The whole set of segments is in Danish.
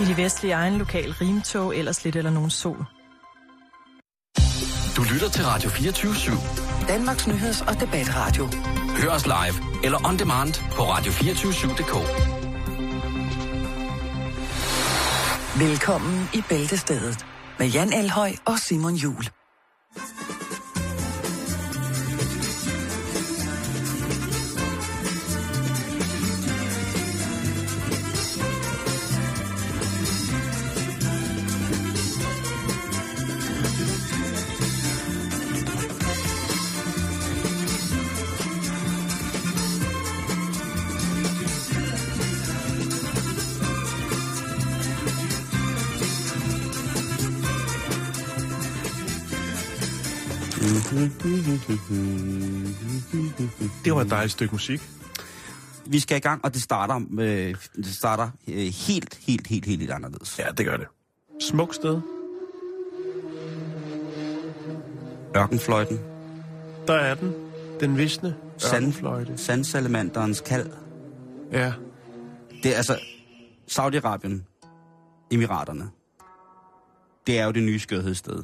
I de vestlige egen lokal rimtog, ellers lidt eller nogen sol. Du lytter til Radio 24-7. Danmarks nyheds- og debatradio. Hør os live eller on demand på radio247.dk. Velkommen i Bæltestedet med Jan Elhøj og Simon Jul. Det var et dejligt stykke musik. Vi skal i gang, og det starter, øh, det starter øh, helt, helt, helt, helt anderledes. Ja, det gør det. Smuk sted. Ørkenfløjten, Der er den. Den visne sand, ørkenfløjte. sandsalamanderens kald. Ja. Det er altså Saudi-Arabien, Emiraterne. Det er jo det nye skørhedssted.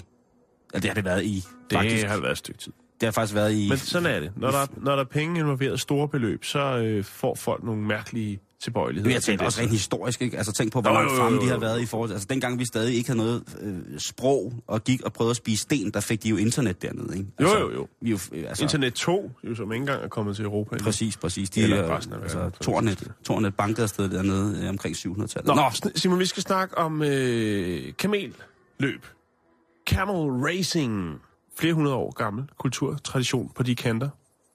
Ja, det har det været i, Det faktisk. har været et stykke tid. Det har faktisk været i... Men sådan er det. Når der, når der er penge involveret, store beløb, så øh, får folk nogle mærkelige tilbøjeligheder. Jeg tænker også rent historisk, ikke? Altså tænk på, hvor Jo, langt jo, jo, fremme de jo. har været i forhold til... Altså dengang vi stadig ikke havde noget øh, sprog og gik og prøvede at spise sten, der fik de jo internet dernede, ikke? Jo, Altså, jo, jo. Vi er jo øh, altså, Internet 2, jo, som ikke engang er kommet til Europa. endnu. Præcis, præcis. De, Eller øh, resten af verden, altså, Tornet. Tornet bankede afsted dernede øh, omkring 700-tallet. Nå, Nå, Simon, vi skal snakke om øh, kamelløb. Camel racing. Flere hundrede år gammel kulturtradition på de kanter.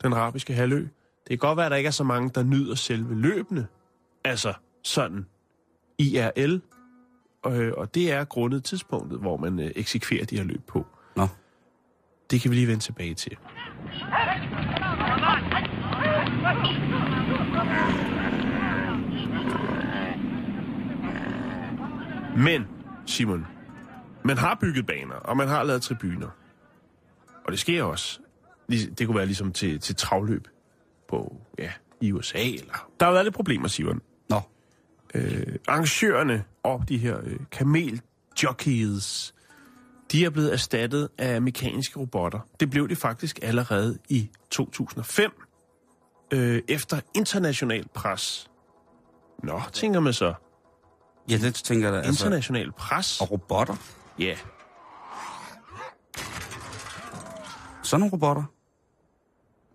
Den arabiske halvø. Det kan godt være, at der ikke er så mange, der nyder selve løbende. Altså sådan IRL. Øh, og det er grundet tidspunktet, hvor man øh, eksekverer de her løb på. Nå. Det kan vi lige vende tilbage til. Men, Simon, man har bygget baner, og man har lavet tribuner. Og det sker også. Det kunne være ligesom til, til travløb på, ja, i USA. Eller. Der har været lidt problemer, Simon. Nå. Øh, arrangørerne og de her øh, kameljockeys, de er blevet erstattet af mekaniske robotter. Det blev det faktisk allerede i 2005, øh, efter international pres. Nå, tænker man så. Ja, det tænker jeg da. Altså, International pres? og robotter? Ja. Sådan nogle robotter?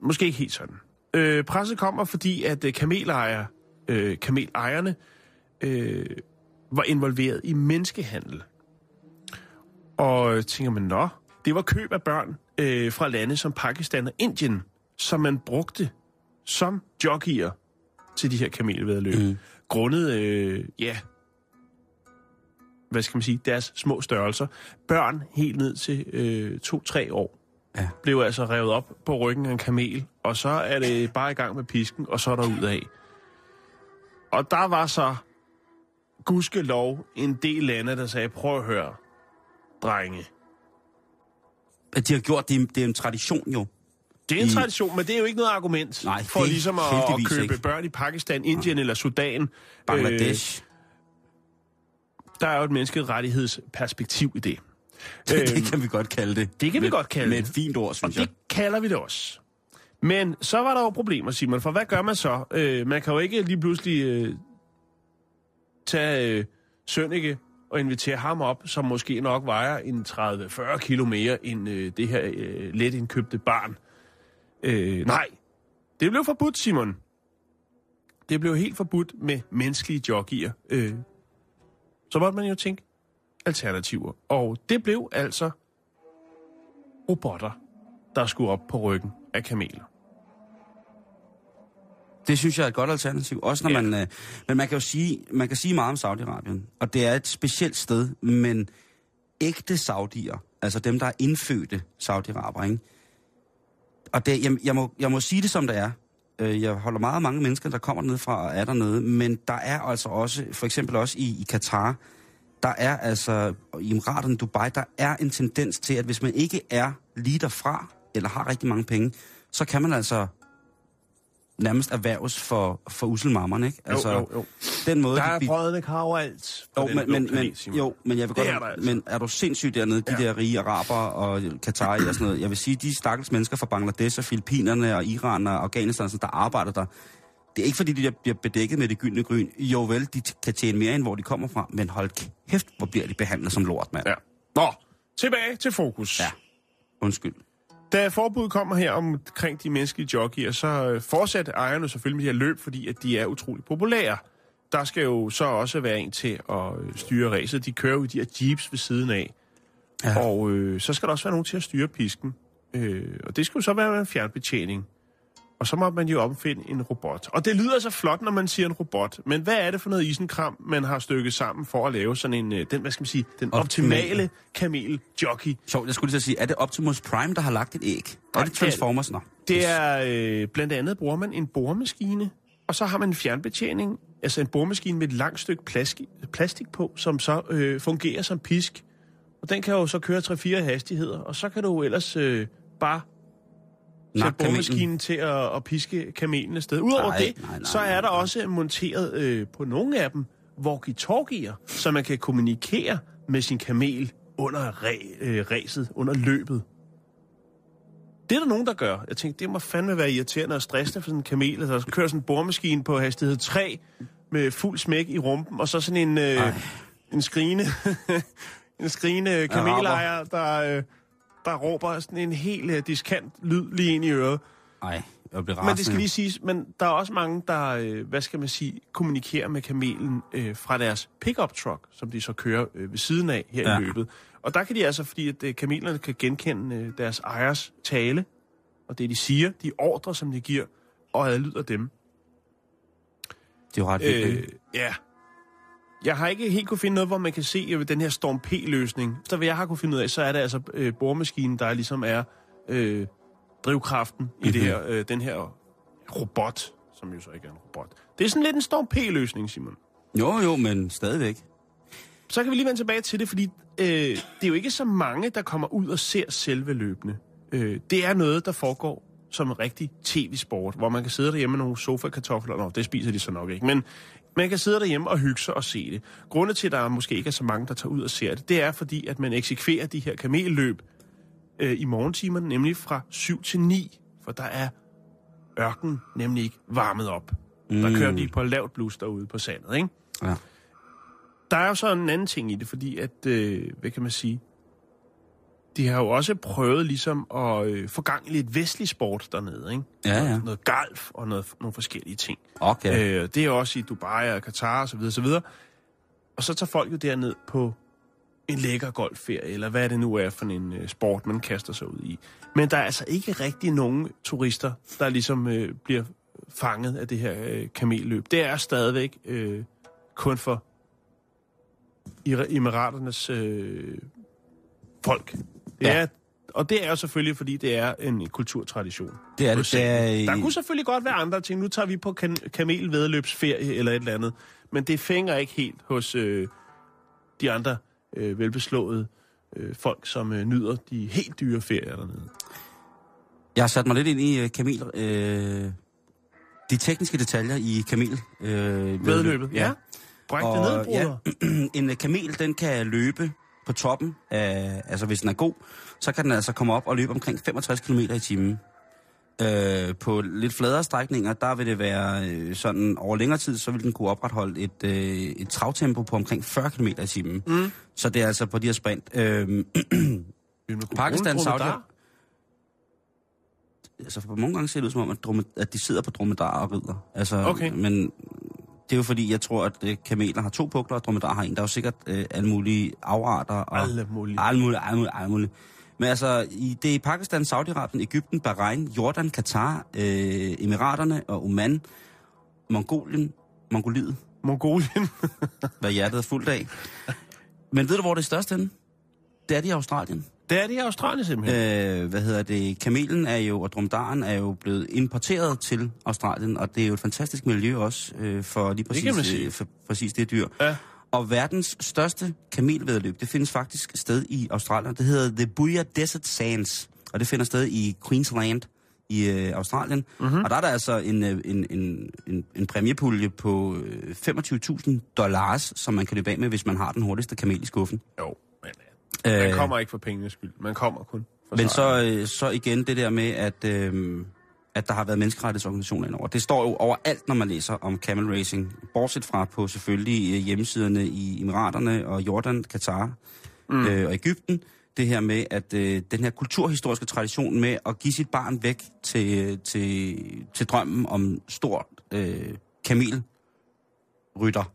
Måske ikke helt sådan. Øh, presset kommer, fordi at øh, kamelejer, øh, kamelejerne øh, var involveret i menneskehandel. Og øh, tænker man, nå, det var køb af børn øh, fra lande som Pakistan og Indien, som man brugte som jockeyer til de her kamelvedløb. Mm. Grundet, øh, ja, hvad skal man sige, deres små størrelser. Børn helt ned til øh, to-tre år Ja. blev altså revet op på ryggen af en kamel, og så er det bare i gang med pisken, og så er der ud af. Og der var så gudskelov en del lande, der sagde, prøv at høre, drenge. At de har gjort det, det er en tradition jo. Det er en I- tradition, men det er jo ikke noget argument Nej, for ligesom at, at købe ikke. børn i Pakistan, Indien eller Sudan. Bangladesh. Øh, der er jo et menneskerettighedsperspektiv i det. Øh, det, Øhm, det kan vi godt kalde det. det kan vi med, godt kalde Med det. et fint ord, Og synes jeg. det kalder vi det også. Men så var der jo problemer, Simon, for hvad gør man så? Øh, man kan jo ikke lige pludselig øh, tage øh, Sønneke og invitere ham op, som måske nok vejer en 30-40 kilo mere end øh, det her øh, let indkøbte barn. Øh, nej, det blev forbudt, Simon. Det blev helt forbudt med menneskelige jockeyer. Øh, så måtte man jo tænke alternativer. Og det blev altså robotter, der skulle op på ryggen af kameler. Det synes jeg er et godt alternativ. Også når Ja. man... Øh, men man kan jo sige, man kan sige meget om Saudi-Arabien. Og det er et specielt sted, men ægte saudier, altså dem, der er indfødte saudiaraber, ikke? Og det, jeg, jeg, må, jeg må sige det, som det er. Øh, Jeg holder meget mange mennesker, der kommer ned fra og er dernede, men der er altså også, for eksempel også i, i Katar, der er altså, i Emiraterne, Dubai, der er en tendens til, at hvis man ikke er lige derfra, eller har rigtig mange penge, så kan man altså nærmest erhverves for, for uselmammeren, ikke? Altså, jo, jo, jo. Den måde, Der er de kar overalt. på jo, men, men, men, jo, men jeg vil godt... er altså. Men er du sindssygt dernede, de Ja. der rige araber og Katar og sådan noget? Jeg vil sige, de stakkels mennesker fra Bangladesh og Filippinerne og Iran og Afghanistan, sådan, der arbejder der, det er ikke fordi, de bliver bedækket med det gyldne gryn. Jo vel, de kan tjene mere, end hvor de kommer fra, men hold kæft, hvor bliver de behandlet som lort, mand. Ja. Nå, tilbage til fokus. Ja. Undskyld. Da forbuddet kommer her omkring de menneskelige jockeyer, så øh, fortsætter ejerne selvfølgelig med de her løb, fordi at de er utrolig populære. Der skal jo så også være en til at øh, styre racet. De kører jo i de her jeeps ved siden af. Ja. Og øh, så skal der også være nogen til at styre pisken. Øh, og det skulle jo så være med en fjernbetjening. Og så må man jo opfinde en robot. Og det lyder så flot, når man siger en robot. Men hvad er det for noget isenkram, man har stykket sammen for at lave sådan en, øh, den, hvad skal man sige, den Optimale. optimale kamel-jockey? Sjovt, jeg skulle lige så sige, er det Optimus Prime, der har lagt et æg? Er Nej, det Transformers? Nå. Det er øh, blandt andet bruger man en boremaskine, og så har man en fjernbetjening, altså en boremaskine med et langt stykke plastik, plastik på, som så øh, fungerer som pisk. Og den kan jo så køre 3-4 hastigheder, og så kan du ellers øh, bare kamelen. boremaskinen til at, at piske kamelen afsted. Udover Nej, det, nej, nej, så er der nej. også monteret øh, på nogle af dem walkie-talkier, så man kan kommunikere med sin kamel under ræ, øh, ræset, under løbet. Det er der nogen, der gør. Jeg tænkte, det må fandme være irriterende og stressende for sådan en kamel. Altså, så kører sådan en boremaskine på hastighed 3 med fuld smæk i rumpen, og så sådan en, øh, en skrigende, en skrigende kamelejer, der, øh, der råber sådan en helt øh, diskant lyd lige ind i øret. Nej, jeg bliver Men det skal rasende. lige siges, men der er også mange, der, øh, hvad skal man sige, kommunikerer med kamelen øh, fra deres pickup truck, som de så kører øh, ved siden af her Ja. i løbet. Og der kan de altså, fordi at øh, kamelerne kan genkende øh, deres ejers tale, og det de siger, de ordre, som de giver, og adlyder dem. Det er jo ret vildt, Øh, ja. Jeg har ikke helt kunne finde noget, hvor man kan se øh, den her Storm P-løsning. Så hvad jeg har kunne finde ud af, så er det altså øh, boremaskinen, der ligesom er øh, drivkraften mm-hmm. i det her, øh, den her robot, som jo så ikke er en robot. Det er sådan lidt en Storm P-løsning, Simon. Jo, jo, men stadigvæk. Så kan vi lige vende tilbage til det, fordi øh, det er jo ikke så mange, der kommer ud og ser selve løbende. Øh, det er noget, der foregår som en rigtig tv-sport, hvor man kan sidde derhjemme med nogle sofa-kartofler. Nå, det spiser de så nok ikke, men man kan sidde derhjemme og hygge sig og se det. Grunde til, at der måske ikke er så mange, der tager ud og ser det, det er fordi, at man eksekverer de her kamelløb øh, i morgentimerne, nemlig fra 7 til 9, for der er ørken nemlig ikke varmet op. Der Mm. kører de på lavt blus derude på sandet, ikke? Ja. Der er jo så en anden ting i det, fordi at, øh, hvad kan man sige, de har jo også prøvet ligesom at øh, få gang i lidt vestlig sport dernede, ikke? Ja, ja. Noget golf og noget, nogle forskellige ting. Okay. Øh, det er også i Dubai og Katar og så videre, så videre. Og så tager folk jo derned på en lækker golfferie, eller hvad det nu er for en øh, sport, man kaster sig ud i. Men der er altså ikke rigtig nogen turister, der ligesom øh, bliver fanget af det her øh, kamelløb. Det er stadigvæk øh, kun for Ira- Emiraternes øh, folk. Det Ja. er, og det er jo selvfølgelig, fordi det er en kulturtradition. Det er det. Det er, Der kunne selvfølgelig godt være andre ting. Nu tager vi på kan- kamelvedløbsferie eller et eller andet. Men det fænger ikke helt hos øh, de andre øh, velbeslåede øh, folk, som øh, nyder de helt dyre ferier dernede. Jeg har sat mig lidt ind i uh, kamel... Øh, de tekniske detaljer i kamel... Øh, Vedløbet, ja. Bræk det ned, bruder. ja, en øh, kamel, den kan løbe på toppen af, altså hvis den er god, så kan den altså komme op og løbe omkring 65 km i timen. Øh, på lidt fladere strækninger, der vil det være øh, sådan, over længere tid, så vil den kunne opretholde et, øh, et travtempo på omkring 40 km i timen. Mm. Så det er altså på de her sprint. Øh, Pakistan, Saudi- dromedar? altså for mange gange ser det ud som om, at, dromed, at de sidder på dromedarer og rider. Altså, Okay. Men det er jo fordi, jeg tror, at øh, kameler har to pukler, og dromedarer har en. Der er jo sikkert øh, alle mulige afarter. Og, Alle mulige. Alle mulige, alle mulige, alle mulige. Men altså, i, det er i Pakistan, Saudi-Arabien, Ægypten, Bahrain, Jordan, Katar, øh, Emiraterne og Oman, Mongolien, Mongoliet, Mongolien. hvad hjertet er fuldt af. Men ved du, hvor det er størst henne? Det er det i Australien. Det er det i Australien simpelthen. Øh, hvad hedder det? Kamelen er jo, og dromedaren er jo blevet importeret til Australien, og det er jo et fantastisk miljø også øh, for lige præcis, sige. øh, for, præcis det dyr. Ja. Og verdens største kamelvedløb, det findes faktisk sted i Australien. Det hedder The Booyah Desert Sands, og det finder sted i Queensland i øh, Australien. Mm-hmm. Og der er der altså en, øh, en, en, en, en præmiepulje på øh, 25.000 dollars, som man kan løbe af med, hvis man har den hurtigste kamel i skuffen. Jo, øh, man Øh, kommer ikke for pengenes skyld. Man kommer kun for Men sejren. så, øh, så igen det der med, at, øh, at der har været menneskerettighedsorganisationer indover. Det står jo overalt, når man læser om camel racing. Bortset fra på selvfølgelig øh, hjemmesiderne i Emiraterne og Jordan, Katar mm. øh, og Ægypten. Det her med, at øh, den her kulturhistoriske tradition med at give sit barn væk til, til, til drømmen om stort øh, kamelrytter.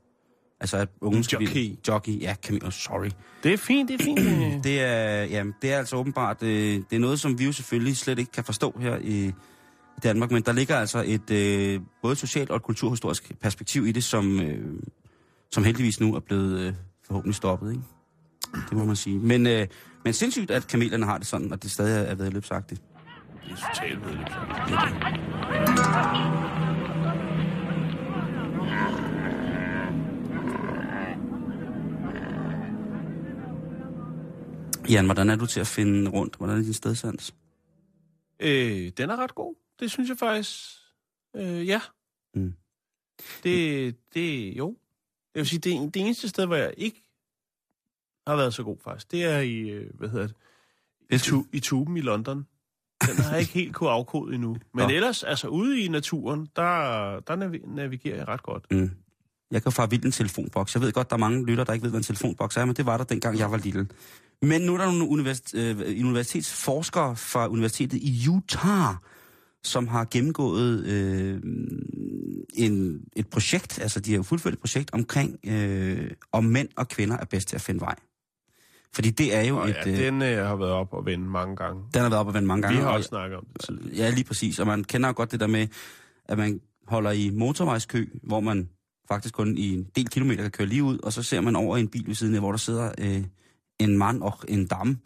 Altså at unge skal Jockey. blive- Jockey, ja, kamel, sorry. Det er fint, det er fint. øh. Det er, ja, det er altså åbenbart, øh, det er noget, som vi jo selvfølgelig slet ikke kan forstå her i, i Danmark, men der ligger altså et øh, både socialt og et kulturhistorisk perspektiv i det, som, øh, som heldigvis nu er blevet øh, forhåbentlig stoppet, ikke? Det må man sige. Men, øh, men sindssygt, at kamelerne har det sådan, og det stadig er vedløbsagtigt. Det er totalt vedløbsagtigt. Jan, hvordan er du til at finde rundt? Hvordan er din stedsans? Øh, den er ret god. Det synes jeg faktisk. Øh, ja. Mm. Det, det, jo. Jeg vil sige, det, det eneste sted, hvor jeg ikke har været så god faktisk, det er i, øh, hvad hedder det, i, tu, i tuben i London. Den har jeg ikke helt kunne afkode endnu. Men Nå. ellers, altså ude i naturen, der, der navi- navigerer jeg ret godt. Mm. Jeg kan fare vildt en telefonboks. Jeg ved godt, der er mange lytter, der ikke ved, hvad en telefonboks er, men det var der dengang, jeg var lille. Men nu er der nogle universitet, øh, universitetsforskere fra Universitetet i Utah, som har gennemgået øh, en, et projekt, altså de har fuldført et projekt omkring, øh, om mænd og kvinder er bedst til at finde vej. Fordi det er jo Og et... ja, øh, den øh, har været op og vende mange gange. den har været op og vende mange gange. Vi har og- også snakket om det tidligere. Ja, lige præcis. Og man kender jo godt det der med, at man holder i motorvejskø, hvor man faktisk kun i en del kilometer kan køre lige ud, og så ser man over i en bil ved siden af, hvor der sidder øh, en mand og en dame.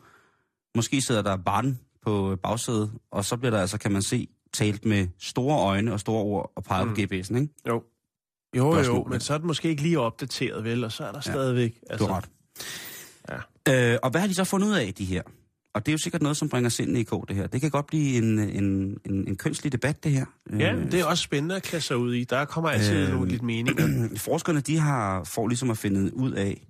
Måske sidder der barn på bagsædet, og så bliver der altså, kan man se, talt med store øjne og store ord og peget mm. på GPS'en, ikke? Jo. Jo, jo, Spørgsmålet. men så er den måske ikke lige opdateret, vel? Og så er der ja. stadigvæk... Du har ret. Ja. Øh, og hvad har de så fundet ud af, de her? Og det er jo sikkert noget, som bringer sindene i kog, det her. Det kan godt blive en, en, en, en kønslig debat, det her. Ja, Øh, det er også spændende at kaste sig ud i. Der kommer altid Øh, nogle lidt meninger. forskerne de har for ligesom at finde ud af,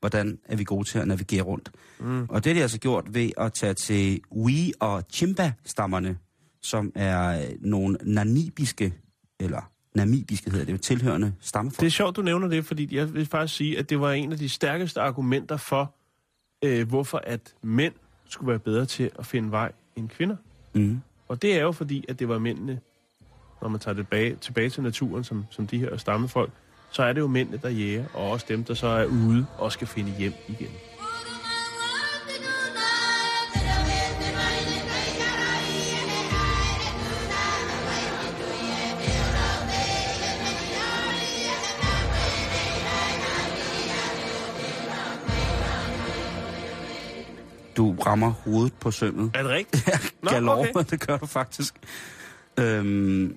hvordan er vi gode til at navigere rundt. Mm. Og det har de altså gjort ved at tage til Wi- og Chimba-stammerne, som er øh, nogle namibiske, eller namibiske hedder det jo, tilhørende stammefolk. Det er sjovt, du nævner det, fordi jeg vil faktisk sige, at det var en af de stærkeste argumenter for, øh, hvorfor at mænd skulle være bedre til at finde vej end kvinder. Mm. Og det er jo fordi, at det var mændene, når man tager det tilbage, tilbage til naturen, som, som de her stammefolk, så er det jo mændene, der jæger, og også dem, der så er ude og skal finde hjem igen. Du rammer hovedet på sømmet. Er det rigtigt? Nå, Galore, okay. det gør du faktisk. Øhm,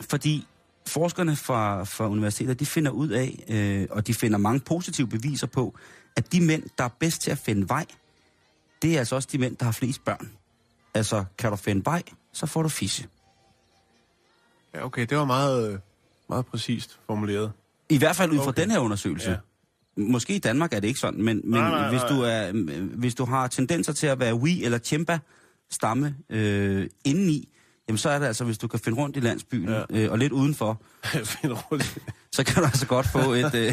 fordi forskerne fra, fra universitetet, de finder ud af, øh, og de finder mange positive beviser på, at de mænd, der er bedst til at finde vej, det er altså også de mænd, der har flest børn. Altså, kan du finde vej, så får du fisse. Ja, okay, det var meget, meget præcist formuleret. I hvert fald ud fra Okay. den her undersøgelse. Ja. Måske i Danmark er det ikke sådan, men, men Nej, nej, hvis, nej. du er, øh, hvis du har tendenser til at være Wii eller Chimba stamme øh, indeni, jamen så er det altså, hvis du kan finde rundt i landsbyen Ja. øh, og lidt udenfor, rundt. så kan du altså godt få et... Øh,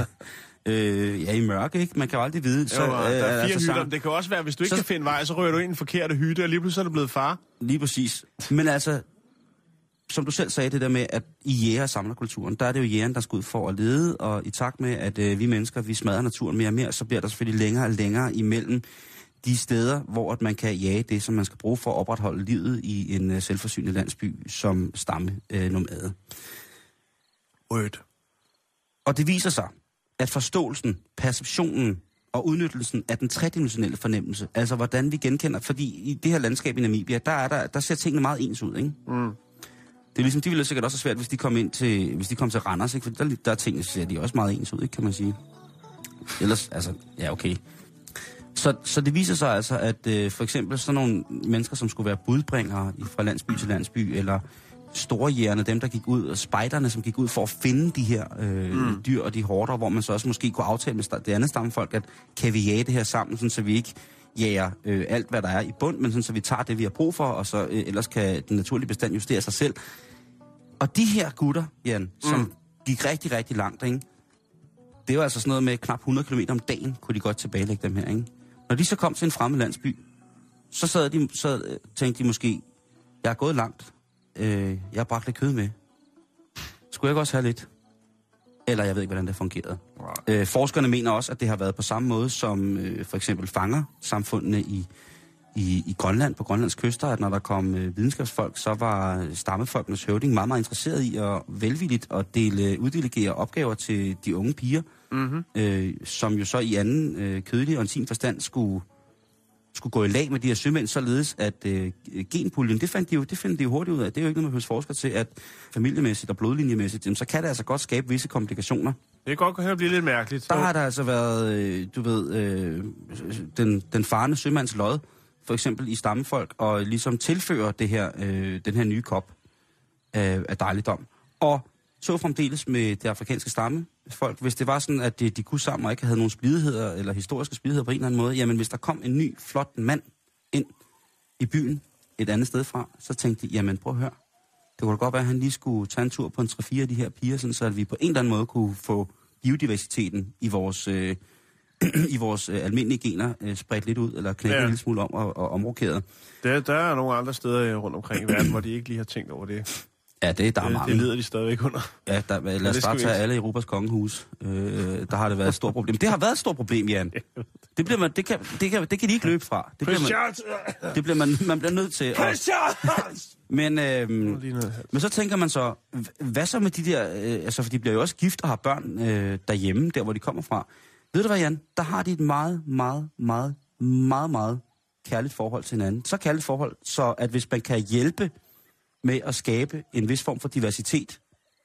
øh, ja, i mørke, ikke? Man kan jo aldrig vide. Så, øh, der er fire altså, hytter. sammen- Det kan også være, hvis du ikke Så- kan finde vej, så rører du ind i en forkerte hytte, og lige pludselig er du blevet far. Lige præcis. Men altså, som du selv sagde, det der med, at i jæger samler kulturen, der er det jo jægeren, der skal ud for at lede, og i takt med, at øh, vi mennesker, vi smadrer naturen mere og mere, så bliver der selvfølgelig længere og længere imellem de steder, hvor at man kan jage det, som man skal bruge for at opretholde livet i en øh, selvforsynende landsby som stamme øh, nomade. Rødt. Og det viser sig, at forståelsen, perceptionen og udnyttelsen af den tredimensionelle fornemmelse, altså hvordan vi genkender, fordi i det her landskab i Namibia, der, er der, der ser tingene meget ens ud, ikke? Mm. Det er ligesom, de ville sikkert også have svært, hvis de kom ind til, hvis de kom til Randers, ikke? For der, der er tingene, ser de også meget ens ud, ikke, kan man sige. Ellers, altså, ja, okay. Så, så det viser sig altså, at øh, for eksempel sådan nogle mennesker, som skulle være budbringere i- fra landsby til landsby, eller storjægerne, dem der gik ud, og spejderne, som gik ud for at finde de her øh, mm. dyr og de hårder, hvor man så også måske kunne aftale med det andet stammefolk, at kan vi jage det her sammen, sådan, så vi ikke jager øh, alt, hvad der er i bund, men sådan, så vi tager det, vi har brug for, og så øh, ellers kan den naturlige bestand justere sig selv. Og de her gutter, Jan, som mm. gik rigtig, rigtig langt, ikke? det var altså sådan noget med knap 100 km om dagen, kunne de godt tilbagelægge dem her. Ikke? Når de så kom til en fremmed landsby, så, sad de, så tænkte de måske, jeg er gået langt, øh, jeg har bragt lidt kød med. Skulle jeg ikke også have lidt? Eller jeg ved ikke, hvordan det fungerede. Øh, forskerne mener også, at det har været på samme måde som øh, for eksempel fangersamfundene i, i, i Grønland, på Grønlands kyster, at når der kom øh, videnskabsfolk, så var stammefolkenes høvding meget, meget interesseret i at velvilligt at dele, uddelegere opgaver til de unge piger, mm-hmm. øh, som jo så i anden øh, kødelig og intim forstand skulle, skulle gå i lag med de her sømænd, således at øh, genpuljen, det fandt de jo, det fandt de jo hurtigt ud af. Det er jo ikke noget, man behøver forsker til, at familiemæssigt og blodlinjemæssigt, jamen, så kan det altså godt skabe visse komplikationer. Det kan godt og blive lidt mærkeligt. Der har der altså været, øh, du ved, øh, den, den farne sømands lod, for eksempel i stammefolk, og ligesom tilfører det her, øh, den her nye kop af, af dejligdom. Og så fremdeles med det afrikanske stammefolk, hvis det var sådan, at de, de kunne sammen og ikke havde nogen splidigheder, eller historiske splidigheder på en eller anden måde, jamen hvis der kom en ny, flot mand ind i byen, et andet sted fra, så tænkte de, jamen prøv at høre, det kunne da godt være, at han lige skulle tage en tur på en 3-4 af de her piger, sådan, så at vi på en eller anden måde kunne få biodiversiteten i vores, øh, i vores øh, almindelige gener øh, spredt lidt ud, eller knækket Ja. en lille smule om og, og omrokeret. Der, der er nogle andre steder øh, rundt omkring i verden, hvor de ikke lige har tænkt over det. Ja, det, der er Det, mange. det lider de stadigvæk under. Ja, der, lad os bare tage ikke. alle Europas kongehus. Øh, der har det været et stort problem. Det har været et stort problem, Jan. Det, bliver man, det, kan, det, kan, det kan de ikke løbe fra. Det bliver man, det bliver man, man bliver nødt til. at- Men, her. men så tænker man så, hvad så med de der, øh, altså for de bliver jo også gift og har børn øh, derhjemme, der hvor de kommer fra. Ved du hvad, Jan? Der har de et meget, meget, meget, meget, meget kærligt forhold til hinanden. Så kærligt forhold, så at hvis man kan hjælpe med at skabe en vis form for diversitet,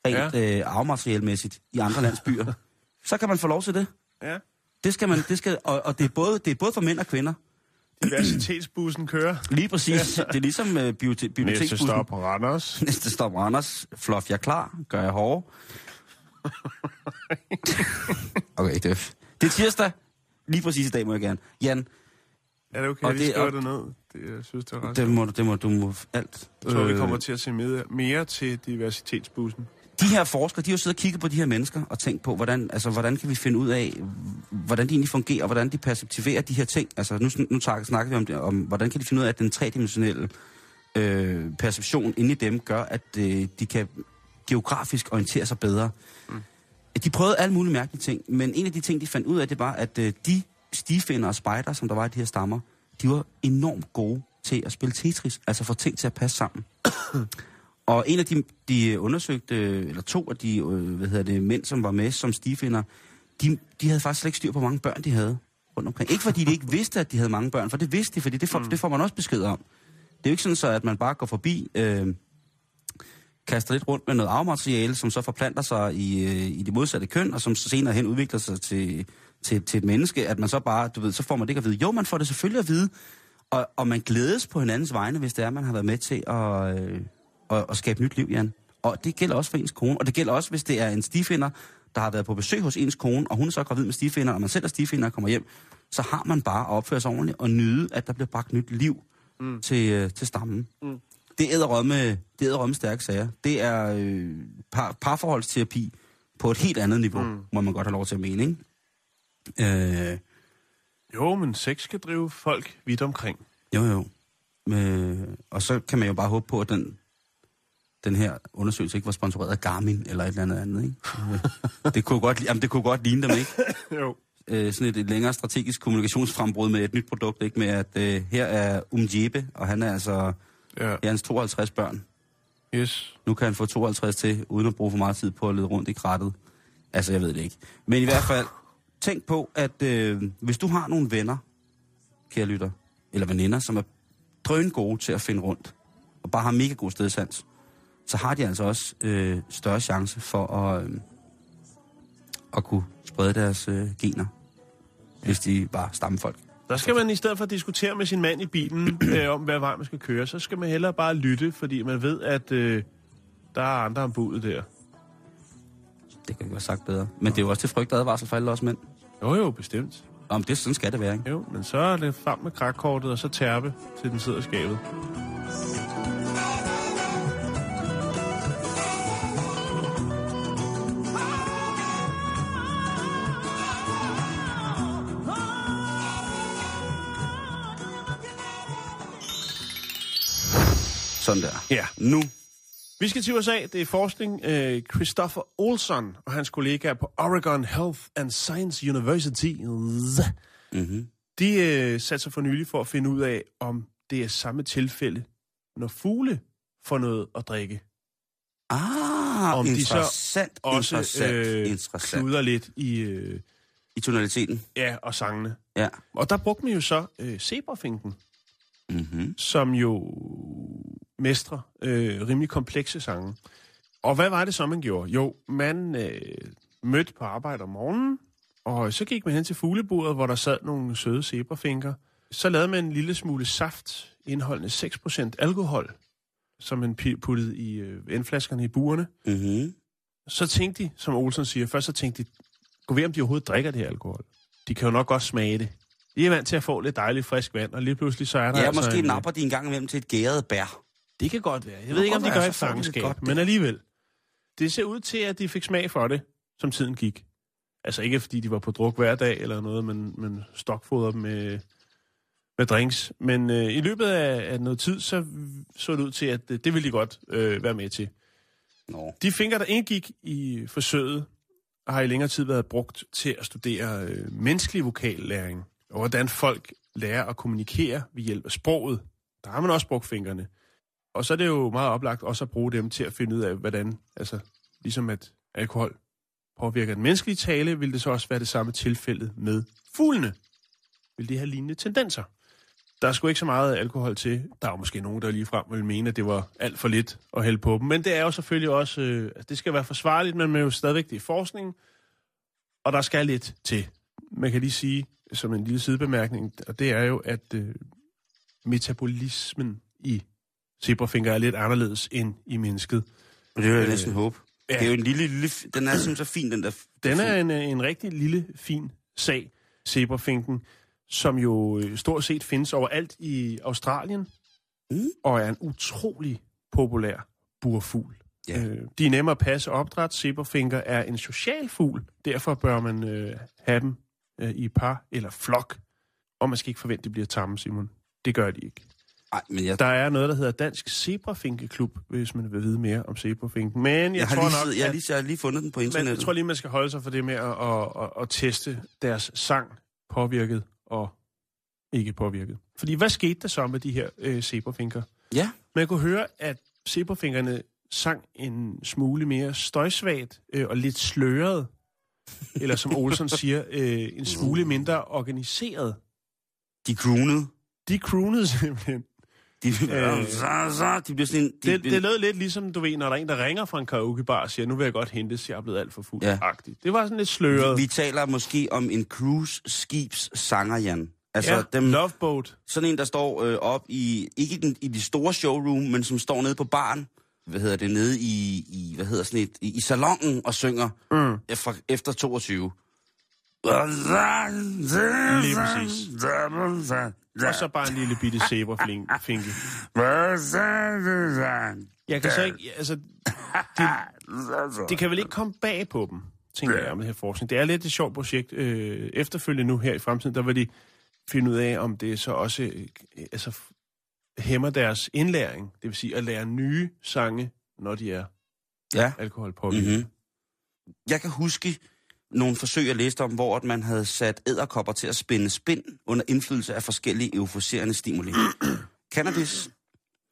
rent ja. øh, arvematerielmæssigt, i andre landsbyer, så kan man få lov til det. Ja. Det skal man, det skal, og, og det, er både, det er både for mænd og kvinder. Diversitetsbussen kører. Lige præcis. Det er ligesom øh, bibliote- Næste biblioteksbussen. stop på Randers. Næste stop Randers. Fluff, jeg er klar. Gør jeg hårde. okay, det er, det er tirsdag. Lige præcis i dag må jeg gerne. Jan, Er det okay, Og vi det- skriver det ned? Det, jeg synes, det er ret. det må, du- det må du må alt. Jeg tror, vi Øh, kommer til at se mere, mere til diversitetsbussen. De her forskere, de har jo siddet og kigget på de her mennesker og tænkt på, hvordan, altså, hvordan kan vi finde ud af, hvordan de egentlig fungerer, og hvordan de perceptiverer de her ting. Altså, nu, nu snakker vi om, det, om, hvordan kan de finde ud af, at den tredimensionelle øh, perception inde i dem gør, at øh, de kan geografisk orientere sig bedre. De prøvede alle mulige mærkelige ting, men en af de ting, de fandt ud af, det var, at øh, de stifinder og spejder, som der var i de her stammer, de var enormt gode til at spille Tetris, altså få ting til at passe sammen. Og en af de, de undersøgte, eller to af de øh, hvad hedder det, mænd, som var med som stifinder, de, de havde faktisk slet ikke styr på, hvor mange børn de havde rundt omkring. Ikke fordi de ikke vidste, at de havde mange børn, for det vidste de, fordi det får, mm. det får man også besked om. Det er jo ikke sådan så, at man bare går forbi, øh, kaster lidt rundt med noget arvemateriale, som så forplanter sig i, øh, i det modsatte køn, og som senere hen udvikler sig til, til, til et menneske, at man så bare, du ved, så får man det ikke at vide. Jo, man får det selvfølgelig at vide, og, og man glædes på hinandens vegne, hvis det er, man har været med til at, øh, at, at skabe nyt liv, Jan. Og det gælder også for ens kone, og det gælder også, hvis det er en stifinder, der har været på besøg hos ens kone, og hun er så gravid med stifinder, og man selv er stifinder og kommer hjem, så har man bare at opføre sig ordentligt og nyde, at der bliver bragt nyt liv mm. til, øh, til stammen. Mm. Det er æderrømme, det er æderrømme stærke sager. Det er øh, par, parforholdsterapi på et helt andet niveau, mm. må man godt have lov til at mene, ikke? Øh, Jo, men sex skal drive folk vidt omkring. jo, jo. Øh, og så kan man jo bare håbe på, at den, den her undersøgelse ikke var sponsoreret af Garmin eller et eller andet andet, ikke? Det, kunne godt, jamen, det kunne godt ligne dem, ikke? Jo. øh, sådan et, et længere strategisk kommunikationsfrembrud med et nyt produkt, ikke? Med at øh, her er Umjebe, og han er altså Ja. er hans 52 børn. Yes. Nu kan han få 52 til, uden at bruge for meget tid på at lede rundt i krattet. Altså, jeg ved det ikke. Men i hvert fald, tænk på, at øh, hvis du har nogle venner, kære lytter, eller veninder, som er drøn gode til at finde rundt, og bare har mega god stedsans, så har de altså også øh, større chance for at, øh, at kunne sprede deres øh, gener, hvis de var stammefolk. Der skal man i stedet for diskutere med sin mand i bilen øh, om, hvad vej man skal køre, så skal man hellere bare lytte, fordi man ved, at øh, der er andre om budet der. Det kan ikke være sagt bedre. Men det er jo også til frygt og advarsel for alle os mænd. Jo, jo, bestemt. Om det sådan skal det være, ikke? Jo, men så er det frem med krakkortet, og så tærpe, til den sidder skabet. Sådan der. Ja. Nu. Vi skal til USA. Det er forskning. Øh, Christopher Olson og hans kollegaer på Oregon Health and Science University. Mm-hmm. De øh, satte sig for nylig for at finde ud af, om det er samme tilfælde, når fugle får noget at drikke. Ah, Om de så interessant, Også interessant, øh, interessant. kluder lidt i øh, I tonaliteten. ja, og sangene. Ja. Og der brugte man jo så øh, zebrafinken, Mm-hmm. som jo mestre øh, rimelig komplekse sange. Og hvad var det så, man gjorde? Jo, man øh, mødte på arbejde om morgenen, og så gik man hen til fuglebordet, hvor der sad nogle søde zebrafinker. Så lavede man en lille smule saft, indeholdende 6% alkohol, som man puttede i øh, vandflaskerne i burene. Mm-hmm. Så tænkte de, som Olsen siger, først så tænkte de, gå ved, om de overhovedet drikker det her alkohol. De kan jo nok godt smage det. De er vant til at få lidt dejligt frisk vand, og lige pludselig så er der Ja, altså måske en, napper de en gang imellem til et gæret bær. Det kan godt være. Jeg ved ikke, om de gør i fangenskab, godt, det. men alligevel. Det ser ud til, at de fik smag for det, som tiden gik. Altså ikke fordi de var på druk hver dag eller noget, men, men stokfoder dem med, med drinks. Men øh, i løbet af, af noget tid, så så det ud til, at det, det ville de godt øh, være med til. Nå. De fingre, der indgik i forsøget, har i længere tid været brugt til at studere øh, menneskelig vokallæring, og hvordan folk lærer at kommunikere ved hjælp af sproget. Der har man også brugt fingrene. Og så er det jo meget oplagt også at bruge dem til at finde ud af, hvordan, altså ligesom at alkohol påvirker den menneskelige tale, vil det så også være det samme tilfælde med fuglene. Vil de have lignende tendenser? Der er sgu ikke så meget alkohol til. Der er jo måske nogen, der lige frem vil mene, at det var alt for lidt at hælde på dem. Men det er jo selvfølgelig også, øh, det skal være forsvarligt, men man er jo stadigvæk det i forskning. Og der skal lidt til. Man kan lige sige, som en lille sidebemærkning, og det er jo, at øh, metabolismen i zebrafinger er lidt anderledes end i mennesket. Det vil jeg Øh, næsten håbe. ja. Det er jo en lille, lille... Den er simpelthen så fin, den der... Den er en, øh, en rigtig lille, fin sag, zebrafinken, som jo øh, stort set findes overalt i Australien, Mm. og er en utrolig populær burfugl. Ja. Øh, de er nemmere at passe opdræt. Zebrafinker er en social fugl, derfor bør man øh, have dem øh, i par eller flok. Og man skal ikke forvente, at de bliver tamme, Simon. Det gør de ikke. Nej, men jeg, Der er noget, der hedder Dansk Zebrafinkeklub, hvis man vil vide mere om zebrafinken. Men jeg, jeg, tror lige, nok, jeg, har lige, jeg har lige fundet den på men internettet. jeg tror lige, man skal holde sig for det med at, at, at, at teste deres sang påvirket og ikke påvirket. Fordi hvad skete der så med de her øh, zebrafinker? Ja, Man kunne høre, at zebrafinkerne sang en smule mere støjsvagt øh, og lidt sløret. Eller som Olsen siger, øh, en smule mindre organiseret. de croonede. De croonede simpelthen. De, Øh. så, så, de bliver sådan en... De, Det, det lød lidt ligesom, du ved, når der er en, der ringer fra en karaokebar og siger, nu vil jeg godt hentes, jeg er blevet alt for fuld. Ja. Ja. Det var sådan lidt sløret. vi taler måske om en cruise-skibs sanger, Jan. Altså, ja, dem, Love Boat. sådan en, der står øh, op i, ikke i, den, i de store showroom, men som står nede på baren, hvad hedder det, nede i, i hvad hedder sådan et, i, i salongen og synger Mm. efter, efter 22. Lige præcis. Og så bare en lille bitte zebrafinke. Jeg kan så ikke, altså, det, det kan vel ikke komme bag på dem, tænker jeg om det her forskning. Det er lidt et sjovt projekt. Øh, efterfølgende nu her i fremtiden, der vil de finde ud af, om det så også øh, altså, hæmmer deres indlæring. Det vil sige at lære nye sange, når de er Ja. alkoholpåvirket. Mm-hmm. Jeg kan huske nogle forsøg, jeg læste om, hvor at man havde sat æderkopper til at spænde spind under indflydelse af forskellige euforiserende stimuli. Cannabis,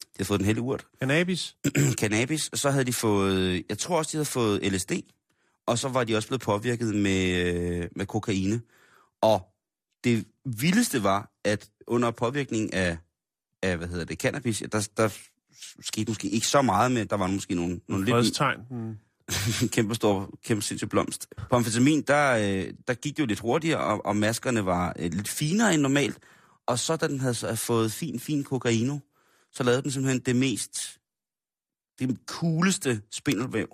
de havde fået den heldige urt. Cannabis. Cannabis, så havde de fået, jeg tror også, de havde fået LSD, og så var de også blevet påvirket med, øh, med kokaine. Og det vildeste var, at under påvirkning af, af hvad hedder det, cannabis, der, der skete måske ikke så meget, men der var måske nogle, nogle lidt... Fredstegn. Kæmpe stor, kæmpe sindssyg blomst. På amfetamin, der, øh, der gik det jo lidt hurtigere, og, og maskerne var øh, lidt finere end normalt. Og så da den havde fået fin, fin kokaino, så lavede den simpelthen det mest, det cooleste spindelvæv,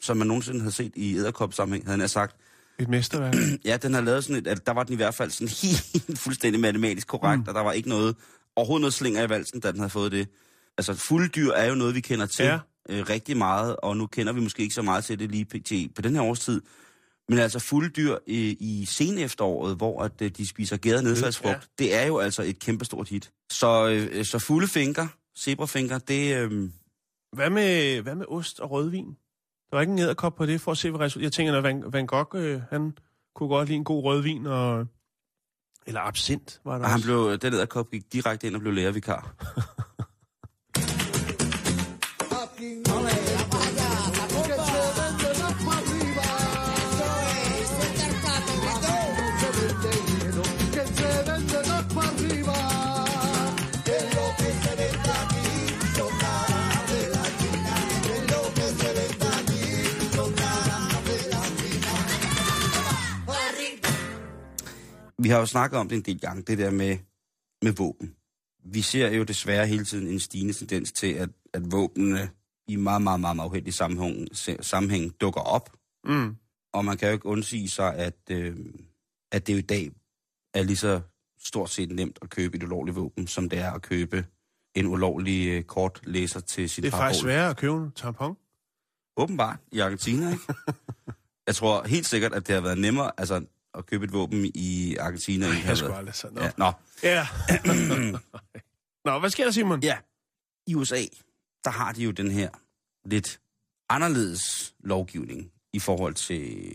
som man nogensinde havde set i æderkopsammenhæng, havde han sagt. Et mesterværk. Ja, den har lavet sådan et, at der var den i hvert fald sådan helt fuldstændig matematisk korrekt, mm. og der var ikke noget, overhovedet noget slinger i valsen, da den havde fået det. Altså, fulddyr er jo noget, vi kender til Ja. Øh, rigtig meget, og nu kender vi måske ikke så meget til det lige pt. på den her årstid. Men altså fulddyr i, i sen efteråret, hvor at, øh, de spiser gæret nedfaldsfrugt, Ja. det er jo altså et kæmpestort hit. Så, øh, så fulde finker, zebrafinker, det... Øh, Hvad med, hvad med ost og rødvin? Der var ikke en æderkop på det, for at se, hvad resultatet... Jeg tænker, at Van, Van Gogh, øh, han kunne godt lide en god rødvin, og... Eller absint, var der og han blev, den der gik direkte ind og blev lærervikar. Vi har jo snakket om det en del gange, det der med, med våben. Vi ser jo desværre hele tiden en stigende tendens til, at, at våbnene i meget, meget, meget, meget uheldig sammenhæng, sammenhæng dukker op. Mm. Og man kan jo ikke undsige sig, at, øh, at det jo i dag er lige så stort set nemt at købe et ulovligt våben, som det er at købe en ulovlig øh, kortlæser til sit Det er faktisk sværere at købe en tampon. Åbenbart i Argentina, ikke? Jeg tror helt sikkert, at det har været nemmere altså, at købe et våben i Argentina. det har Jeg skulle aldrig sådan. Nå. Ja, nå. Ja. Nå, hvad sker der, Simon? Ja, i USA, der har de jo den her lidt anderledes lovgivning i forhold til...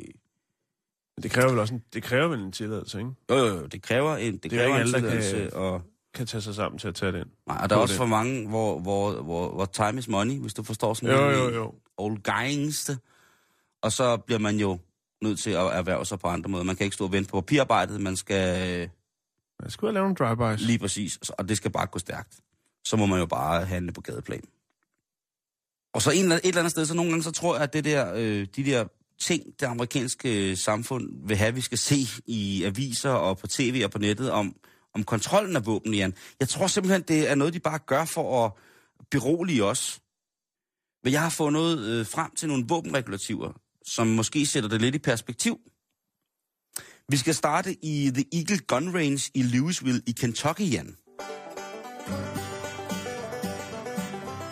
Det kræver vel også en, det kræver vel en tilladelse, ikke? Jo, jo, jo, det kræver en, det er kræver ikke en der kan- tilladelse, og, Kan tage sig sammen til at tage den. nej, og der er også det. for mange, hvor, hvor, hvor, hvor time is money, hvis du forstår sådan Jo, noget. jo, jo. Old gangste. Og så bliver man jo nødt til at erhverve sig på andre måder. Man kan ikke stå og vente på papirarbejdet, man skal øh, skulle have lavet nogle drive-bys. Lige præcis, og det skal bare gå stærkt. Så må man jo bare handle på gadeplan. Og så en, et eller andet sted, så nogle gange, så tror jeg, at det der, øh, de der ting, det amerikanske øh, samfund vil have, vi skal se i aviser og på tv og på nettet om, om kontrollen af våben, Jan. Jeg tror simpelthen, det er noget, de bare gør for at berolige os. Men jeg har fundet øh, frem til nogle våbenregulativer, som måske sætter det lidt i perspektiv. Vi skal starte i The Eagle Gun Range i Louisville i Kentucky, Jan.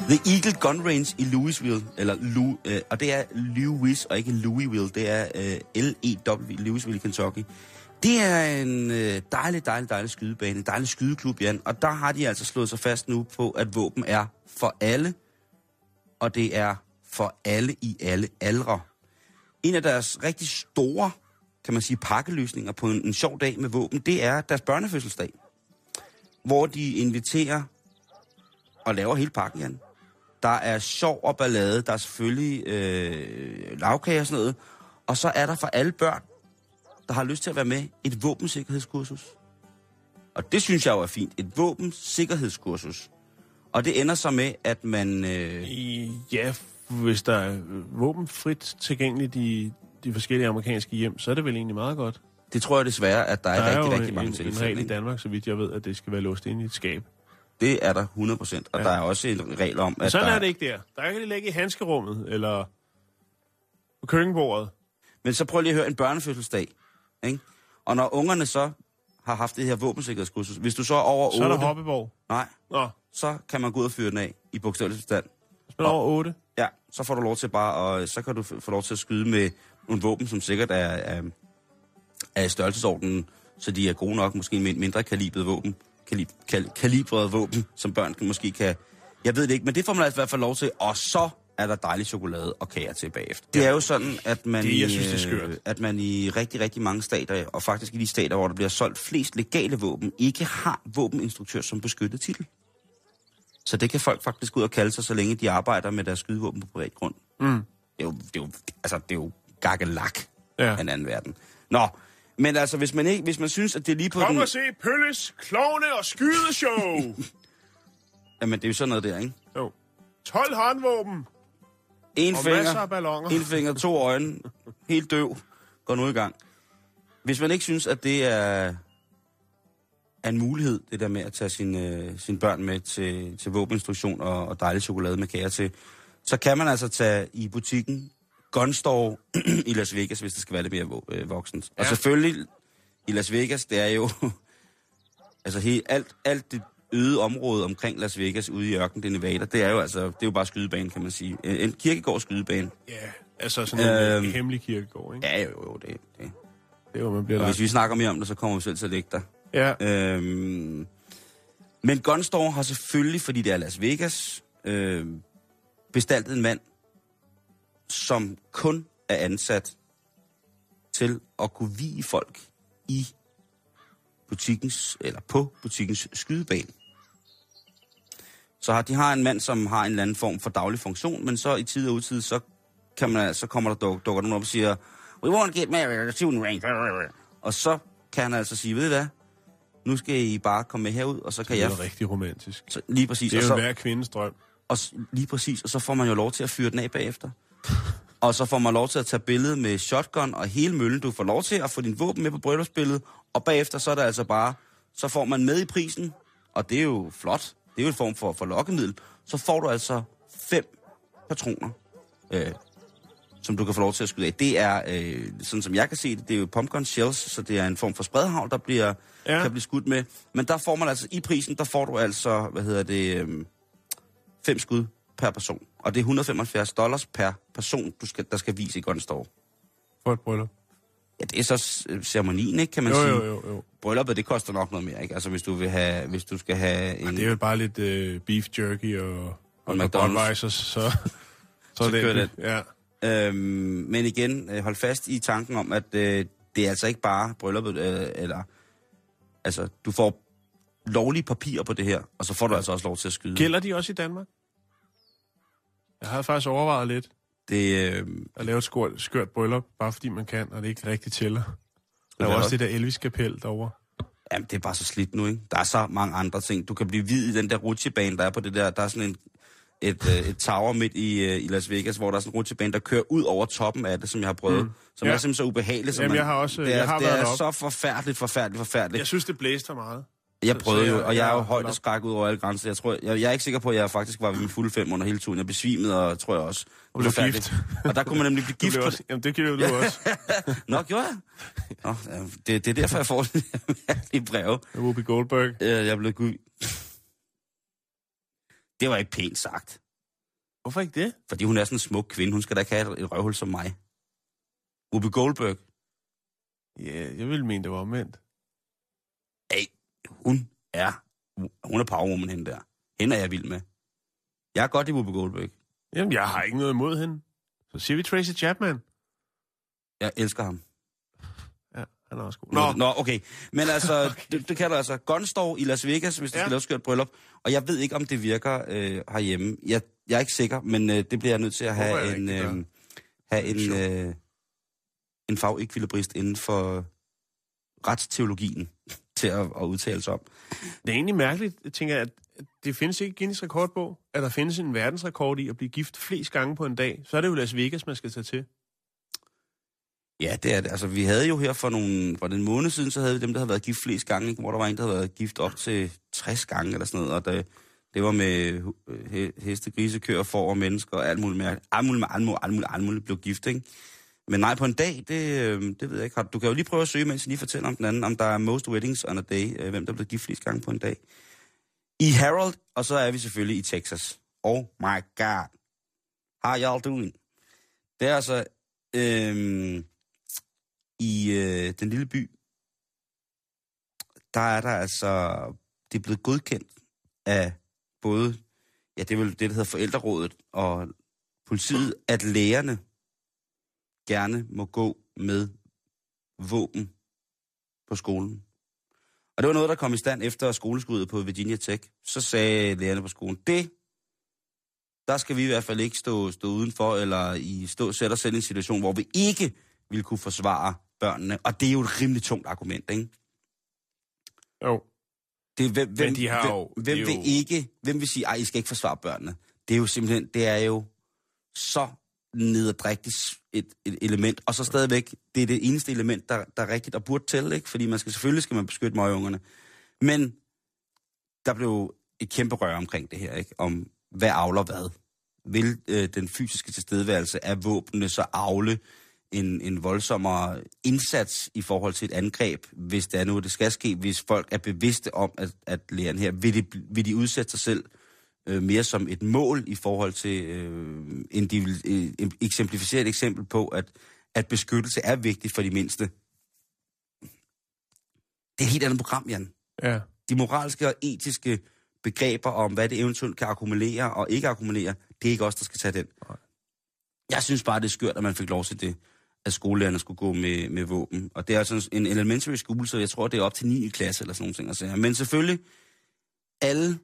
The Eagle Gun Range i Louisville, eller Lou, øh, og det er Lewis og ikke Louisville, det er øh, L-E-W, Louisville, Kentucky. Det er en øh, dejlig, dejlig, dejlig skydebane, en dejlig skydeklub, Jan, og der har de altså slået sig fast nu på, at våben er for alle, og det er for alle i alle aldre. En af deres rigtig store, kan man sige, pakkeløsninger på en, en sjov dag med våben, det er deres børnefødselsdag, hvor de inviterer og laver hele pakken, Jan. Der er sjov og ballade, der er selvfølgelig øh, lavkage og sådan noget, og så er der for alle børn, der har lyst til at være med, et våbensikkerhedskursus. Og det synes jeg jo er fint. Et våbensikkerhedskursus. Og det ender så med, at man... Øh, ja, hvis der er øh, våbenfrit tilgængeligt i de forskellige amerikanske hjem, så er det vel egentlig meget godt. det tror jeg desværre, at der er, Der er rigtig, jo rigtig mange en, en tilfælde. regel i? Danmark, så vidt jeg ved, at det skal være låst inde i et skab. Det er der 100 procent. Og Ja. der er også en regel om, Men at sådan der... er det ikke der. Der kan det ligge i handskerummet, eller på køkkenbordet. Men så prøv lige at høre en børnefødselsdag. Ikke? Og når ungerne så har haft det her våbensikkerhedskursus, hvis du så er over 8... Så er der Hoppeborg. Nej, Nå, så kan man gå ud og fyre den af i bogstavelig forstand. Er over 8. Ja, så får du lov til bare, og så kan du få lov til at skyde med nogle våben, som sikkert er, er, er i størrelsesordenen, så de er gode nok, måske med mindre kalibret våben, kalib, kal, kalibret våben, som børn kan, måske kan... Jeg ved det ikke, men det får man altså i hvert fald lov til, og så er der dejlig chokolade og kager til bagefter. Det er jo sådan, at man, Det- jeg synes, det er skørt. øh, at man i rigtig, rigtig mange stater, og faktisk i de stater, hvor der bliver solgt flest legale våben, ikke har våbeninstruktør som beskyttet titel. Så det kan folk faktisk ud og kalde sig, så længe de arbejder med deres skydevåben på privat grund. Mm. Det er jo, det er jo, altså, det er jo gakkelak Ja. af en anden verden. Nå, men altså, hvis man, ikke, hvis man synes, at det er lige på Kom den... og se Pølles, Klovne og Skydeshow. Jamen, det er jo sådan noget der, ikke? jo. 12 håndvåben. En Og finger, en finger, to øjne, helt døv, går nu i gang. Hvis man ikke synes, at det er, er en mulighed, det der med at tage sine, øh, sine børn med til, til våbeninstruktion og, og dejlig chokolade med kager til, så kan man altså tage i butikken Gunstore i Las Vegas, hvis det skal være lidt mere øh, voksent. Og Ja. selvfølgelig i Las Vegas, det er jo altså helt, alt, alt det øde område omkring Las Vegas ude i ørkenen, det er Nevada, det er jo altså, det er jo bare skydebane, kan man sige. En kirkegård skydebane. Ja, altså sådan en Øhm. øhm, hemmelig kirkegård, ikke? Ja, jo, jo, det, det. Det er jo, man bliver Og lagt. hvis vi snakker mere om det, så kommer vi selv til at lægge dig. Ja, Øhm, men Gunstore har selvfølgelig, fordi det er Las Vegas, øh, bestaltet en mand, som kun er ansat til at kunne vige folk i butikkens, eller på butikkens skydebane. Så har, de har en mand, som har en eller anden form for daglig funktion, men så i tid og utid, så, kan man, altså- så kommer der duk, dukker nogen op og siger, We want to get married at shooting range. Og så kan han altså sige, ved I hvad, nu skal I bare komme med herud, og så kan det jeg... er rigtig romantisk. Så, lige præcis. Det er jo så, hver kvindes drøm. og lige præcis, og så får man jo lov til at fyre den af bagefter. Og så får man lov til at tage billede med shotgun og hele møllen. Du får lov til at få din våben med på bryllupsbilledet, og bagefter så er der altså bare, så får man med i prisen, og det er jo flot, det er jo en form for, for lokkemiddel, så får du altså fem patroner, øh, som du kan få lov til at skyde af. Det er, øh, sådan som jeg kan se det, det er jo pumpgun shells, så det er en form for spredhavl, der bliver, Ja. ja. kan blive skudt med. Men der får man altså, i prisen, der får du altså, hvad hedder det, øh, fem skud per person. Og det er 175 dollars per person, du skal, der skal vise i Gunstore. For et bryllup. Ja, det er så ceremonien, ikke, kan man Jo, sige. jo, jo, jo. Brylluppet, det koster nok noget mere, ikke? Altså, hvis du, vil have, hvis du skal have en... Det er jo bare lidt øh, beef jerky og, og, McDonald's. Budweiser, så, så, så, kører det. Ja. Øhm, men igen, øh, hold fast i tanken om, at øh, det er altså ikke bare brylluppet, øh, eller... Altså, du får lovlige papirer på det her, og så får du altså også lov til at skyde. Gælder de også i Danmark? Jeg havde faktisk overvejet lidt Det, øh, at lave et skørt, skørt bryllup, bare fordi man kan, og det ikke rigtig tæller. Der er også det der Elvis-kapel derovre. Jamen, det er bare så slidt nu, ikke? Der er så mange andre ting. Du kan blive hvid i den der rutsjebane, der er på det der. Der er sådan en, et, øh, et tower midt i, øh, i Las Vegas, hvor der er sådan en rutsjebane, der kører ud over toppen af det, som jeg har prøvet. Mm. Som Ja. er simpelthen så ubehageligt. Som Jamen, man, jeg har også- det er, jeg har det er så forfærdeligt, forfærdeligt, forfærdeligt. Jeg synes, det blæste meget. Jeg prøvede jo, og jeg er jo højt og skræk ud over alle grænser. Jeg, tror, jeg, jeg er ikke sikker på, at jeg faktisk var ved min fulde fem under hele turen. Jeg besvimede, og tror jeg også. Og blev gift. Og der kunne man nemlig blive gift. også, jamen, det gjorde du også. Nå, gjorde jeg? Nå, det, det er derfor, jeg får sådan en breve. Whoopi Goldberg. Øh, Jeg blev. Det var ikke pænt sagt. Hvorfor ikke det? Fordi hun er sådan en smuk kvinde. Hun skal da ikke have et, røvhul som mig. Whoopi Goldberg. Ja, jeg ville mene, det var omvendt. Hey, hun er... Hun er powerwoman, hende der. Hende er jeg vild med. Jeg er godt i Whoopi Goldberg. Jamen, jeg har ikke noget imod hende. Så siger vi Tracy Chapman. Jeg elsker ham. Han er også god. Nå, Nå okay. Men altså, det, det kalder altså Gunstore i Las Vegas, hvis du Ja. skal lave skørt bryllup. Og jeg ved ikke, om det virker øh, herhjemme. Jeg, jeg er ikke sikker, men øh, det bliver jeg nødt til at have en, ikke, øh, have en, øh, en fagekvilibrist inden for retsteologien til at, at udtale sig om. Det er egentlig mærkeligt, tænker jeg, at det findes ikke Guinness rekordbog, at der findes en verdensrekord i at blive gift flest gange på en dag. Så er det jo Las Vegas, man skal tage til. Ja, det er det. Altså, vi havde jo her for, nogle, for den måned siden, så havde vi dem, der havde været gift flest gange, ikke? hvor der var en, der havde været gift op til 60 gange eller sådan noget, og det, det var med he, heste, grise, køer, får og mennesker og alt muligt mere. Alt muligt, alt muligt, alt muligt, alt muligt blev gift, ikke? Men nej, på en dag, det, øhm, det ved jeg ikke. Du kan jo lige prøve at søge, mens jeg lige fortæller om den anden, om der er most weddings on a day, øh, hvem der blev gift flest gange på en dag. I Harold, og så er vi selvfølgelig i Texas. Oh my god. How y'all doing? Det er altså... Øh, i øh, den lille by, der er der altså, det er blevet godkendt af både, ja det er vel det, der hedder forældrerådet og politiet, at lærerne gerne må gå med våben på skolen. Og det var noget, der kom i stand efter skoleskuddet på Virginia Tech. Så sagde lærerne på skolen, det, der skal vi i hvert fald ikke stå, stå udenfor, eller i stå, sætte os selv i en situation, hvor vi ikke vil kunne forsvare børnene. Og det er jo et rimelig tungt argument, ikke? Jo. Det, hvem, hvem, de har jo- hvem, er vil ikke, hvem vil sige, ej, I skal ikke forsvare børnene? Det er jo simpelthen, det er jo så nederdrægtigt et, et element, og så stadigvæk, det er det eneste element, der, der er rigtigt og burde tælle, ikke? Fordi man skal, selvfølgelig skal man beskytte møgeungerne. Men der blev et kæmpe rør omkring det her, ikke? Om hvad avler hvad. Vil øh, den fysiske tilstedeværelse af våbnene så avle en, en voldsommere indsats i forhold til et angreb, hvis det er noget, det skal ske, hvis folk er bevidste om, at, at læren her, vil de, vil de udsætte sig selv øh, mere som et mål i forhold til øh, en, øh, eksemplificere et eksempel på, at, at beskyttelse er vigtigt for de mindste. Det er et helt andet program, Jan. Ja. De moralske og etiske begreber om, hvad det eventuelt kan akkumulere og ikke akkumulere, det er ikke os, der skal tage den. Jeg synes bare, det er skørt, at man fik lov til det, at skolelærerne skulle gå med, med våben. Og det er altså en elementary school, så jeg tror, det er op til 9. klasse eller sådan nogle ting. Altså. Men selvfølgelig, alle,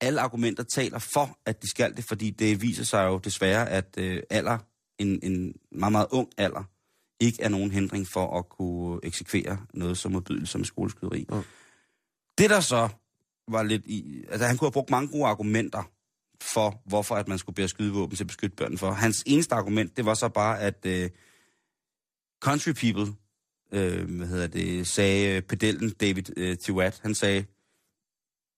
alle argumenter taler for, at de skal det, fordi det viser sig jo desværre, at øh, alder, en, en meget, meget ung alder, ikke er nogen hindring for at kunne eksekvere noget så modbydeligt som skoleskyderi. Mm. Det der så var lidt i... Altså, han kunne have brugt mange gode argumenter for, hvorfor at man skulle bære skydevåben til at beskytte børn for. Hans eneste argument, det var så bare, at øh, country people, øh, hvad hedder det, sagde pedellen David øh, Tiwat, han sagde,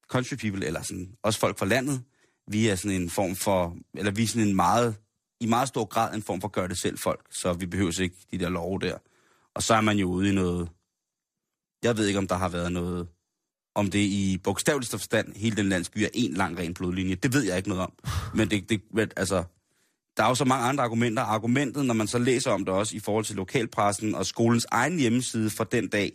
country people, eller sådan, også folk fra landet, vi er sådan en form for, eller vi er sådan en meget, i meget stor grad en form for gør det selv folk, så vi behøver ikke de der love der. Og så er man jo ude i noget, jeg ved ikke om der har været noget om det i bogstaveligste forstand, hele den landsby er en lang ren blodlinje. Det ved jeg ikke noget om. Men det, det, altså, der er jo så mange andre argumenter. Argumentet, når man så læser om det også i forhold til lokalpressen og skolens egen hjemmeside for den dag,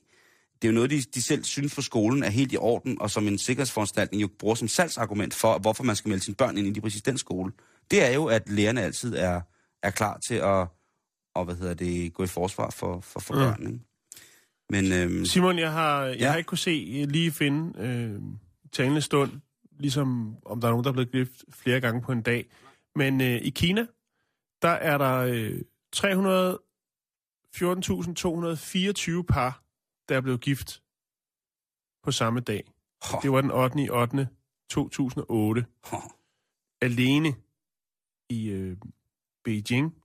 det er jo noget, de, de selv synes for skolen er helt i orden, og som en sikkerhedsforanstaltning jo bruger som salgsargument for, hvorfor man skal melde sine børn ind i lige præcis den skole. Det er jo, at lærerne altid er, er klar til at og, hvad hedder det, gå i forsvar for, for, for mm. børn. Ikke? Men, øhm, Simon, jeg har, jeg ja. har ikke kunne se lige finde øh, talende stund, ligesom om der er nogen, der er blevet gift flere gange på en dag. Men øh, i Kina, der er der øh, 314.224 par, der er blevet gift på samme dag. Oh. Det var den 8. i 8. 2008. Oh. Alene i øh, Beijing,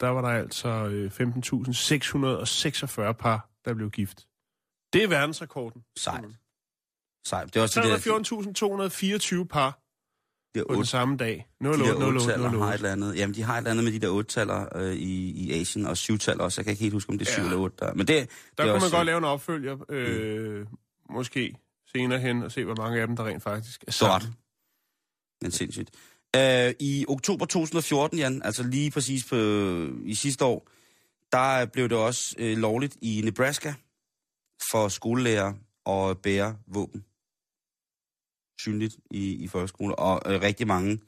der var der altså øh, 15.646 par, der blev gift. Det er verdensrekorden. Sejt. Sejt. Det er også 314.224 par det er på 8, den samme dag. 0, de 8, 0, 8, 0, 8. har et eller andet. Jamen, de har et eller andet med de der 8-taller øh, i, i Asien, og 7-taller også. Jeg kan ikke helt huske, om det er 7 ja. eller 8. Der. Men det, der det kunne også, man godt lave en opfølger, øh, mm. måske senere hen, og se, hvor mange af dem, der rent faktisk er. Godt. Men sindssygt. Uh, I oktober 2014, Jan, altså lige præcis på, i sidste år, der blev det også uh, lovligt i Nebraska for skolelærer at bære våben synligt i, i folkeskolen, og uh, rigtig mange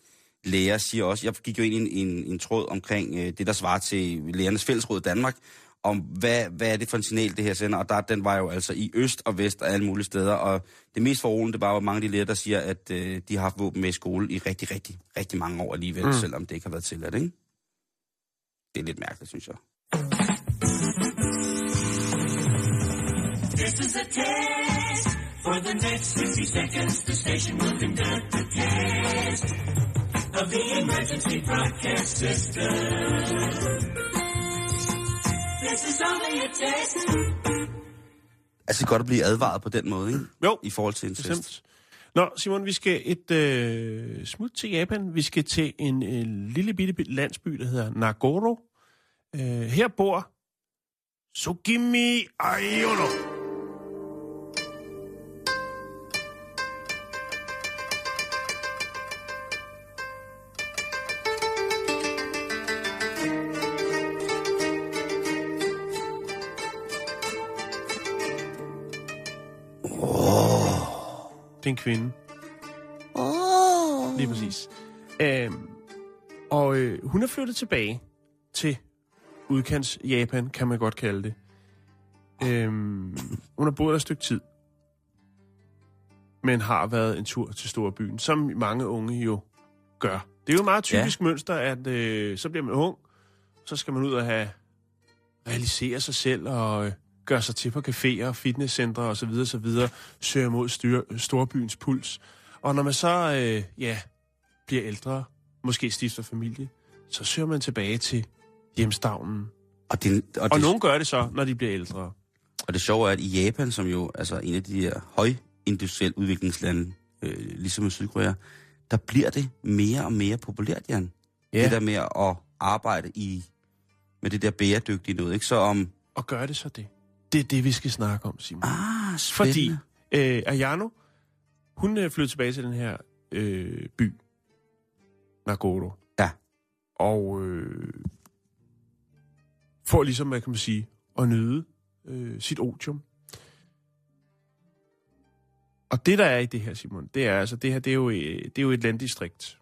læger siger også, jeg gik jo ind i en, en, en tråd omkring uh, det, der svarer til Lægernes Fællesråd i Danmark, om hvad, hvad er det for en signal, det her sender, og der, den var jo altså i øst og vest og alle mulige steder, og det mest forroligende, det var jo mange af de læger, der siger, at uh, de har haft våben med i skole i rigtig, rigtig, rigtig mange år alligevel, mm. selvom det ikke har været tilladt, ikke? Det er lidt mærkeligt, synes jeg. This is a test. For the next 60 seconds, the station will conduct a test of the emergency broadcast system. This is only a test. Altså godt at blive advaret på den måde, ikke? Jo. I forhold til en test. Nå, Simon, vi skal et øh, smut til Japan. Vi skal til en øh, lille bitte landsby, der hedder Nagoro. Øh, her bor Sugimi Ayolo. Det er en kvinde. Oh. Lige præcis. Øhm, og øh, hun er flyttet tilbage til udkants Japan, kan man godt kalde det. Øhm, hun har boet et stykke tid, men har været en tur til storbyen, som mange unge jo gør. Det er jo et meget typisk ja. mønster, at øh, så bliver man ung, så skal man ud og have realisere sig selv og øh, gør sig til på caféer, fitnesscentre osv. osv., søger mod styr, storbyens puls. Og når man så øh, ja, bliver ældre, måske stifter familie, så søger man tilbage til hjemstavnen. Og, det, og, Og det, nogen gør det så, når de bliver ældre. og det sjove er, at i Japan, som jo altså en af de her højindustrielle udviklingslande, øh, ligesom i Sydkorea, der bliver det mere og mere populært, Jan. Ja. Det der med at arbejde i med det der bæredygtige noget, ikke? Så om... Og gør det så det. Det er det, vi skal snakke om, Simon. Ah, Fordi spændende. øh, Ayano, hun øh, flyttede tilbage til den her øh, by, Nagoro. Ja. Og øh, får ligesom, hvad kan man sige, at nyde øh, sit otium. Og det, der er i det her, Simon, det er altså, det her, det er jo, øh, det er jo et landdistrikt.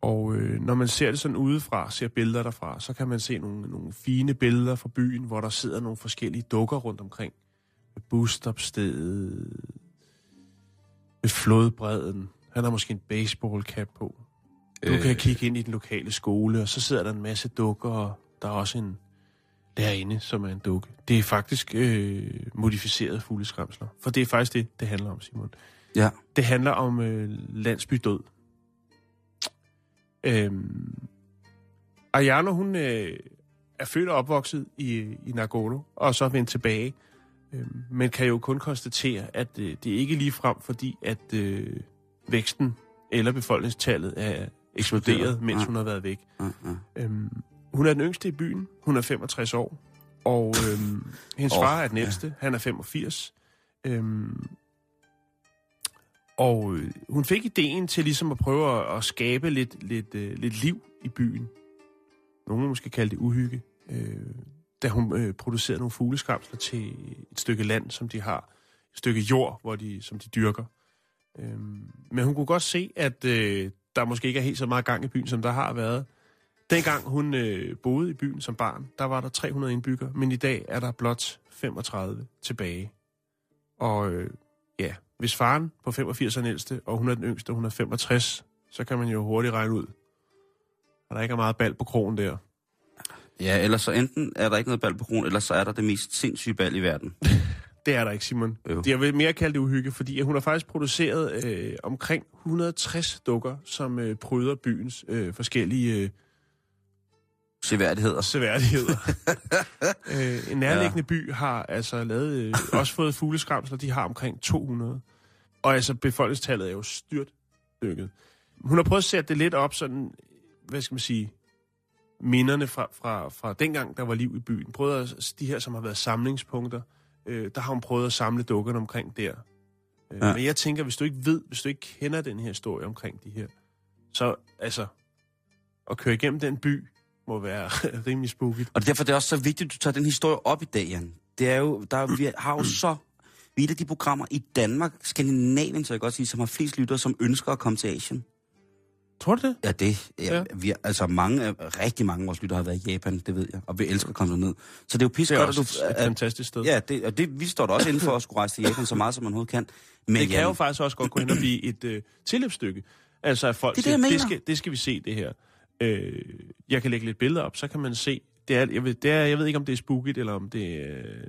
Og øh, når man ser det sådan udefra, ser billeder derfra, så kan man se nogle, nogle fine billeder fra byen, hvor der sidder nogle forskellige dukker rundt omkring. Ved busstopstedet, ved flodbredden. Han har måske en baseballcap på. Du Øh. kan kigge ind i den lokale skole, og så sidder der en masse dukker, og der er også en lærerinde, som er en dukke. Det er faktisk øh, modificeret fugleskramsler. For det er faktisk det, det handler om, Simon. Ja. Det handler om øh, landsbydød. Øhm, Ayano, hun øh, er født og opvokset i, i Nagoro, og så vendt tilbage. Øhm, men kan jo kun konstatere, at øh, det er ikke lige frem, fordi at øh, væksten eller befolkningstallet er eksploderet, mens Ja. hun har været væk. Ja, ja. Øhm, hun er den yngste i byen. Hun er 65 år. Og øhm, hendes oh, far er den ældste. Han er 85. Øhm, og øh, hun fik ideen til ligesom at prøve at, at skabe lidt, lidt, øh, lidt liv i byen. Nogle vil måske kalde det uhygge. Øh, da hun øh, producerede nogle fugleskramsler til et stykke land, som de har. Et stykke jord, hvor de, som de dyrker. Øh, men hun kunne godt se, at øh, der måske ikke er helt så meget gang i byen, som der har været. Dengang hun øh, boede i byen som barn, der var der 300 indbyggere, men i dag er der blot 35 tilbage. Og øh, ja, hvis faren på 85 er den ældste, og hun er den yngste, og hun er 65, så kan man jo hurtigt regne ud, at der ikke er meget bal på krogen der. ja, ellers så enten er der ikke noget bal på kronen, eller så er der det mest sindssyge bal i verden. Det er der ikke, Simon. Jo. Jeg vil mere kalde det uhygge, fordi hun har faktisk produceret øh, omkring 160 dukker, som øh, pryder byens øh, forskellige øh, Seværdigheder. seværdigheder. øh, en nærliggende ja. by har altså lavet, øh, også fået fugleskramsler, de har omkring 200. Og altså befolkningstallet er jo styrt dykket. Hun har prøvet at sætte det lidt op sådan, hvad skal man sige, minderne fra, fra, fra dengang, der var liv i byen. Prøvet at, de her, som har været samlingspunkter, øh, der har hun prøvet at samle dukkerne omkring der. Øh, Ja. Men jeg tænker, hvis du ikke ved, hvis du ikke kender den her historie omkring de her, så altså, at køre igennem den by, må være rimelig spooky. Og derfor det er også så vigtigt, at du tager den historie op i dag, Jan. Det er jo, der, er- vi har jo så... Vi er et af de programmer i Danmark, Skandinavien, så jeg godt sige, som har flest lyttere, som ønsker at komme til Asien. Tror du det? Ja, det. Ja, ja. Vi, er- altså mange, rigtig mange af vores lyttere har været i Japan, det ved jeg. Og vi elsker at komme derned. Så det er jo pisse Det er godt, at et du... At, fantastisk sted. ja, det, og det, vi står da også inden for at skulle rejse til Japan så meget, som man overhovedet kan. Men det kan Jan, jo faktisk også godt gå hen og blive et øh, tilløbsstykke. Altså at folk Det er det, siger, det mener. skal, det skal vi se, det her. Øh, jeg kan lægge lidt billeder op, så kan man se. Det er, jeg, ved, det er, jeg ved ikke, om det er spooket, eller om det, øh,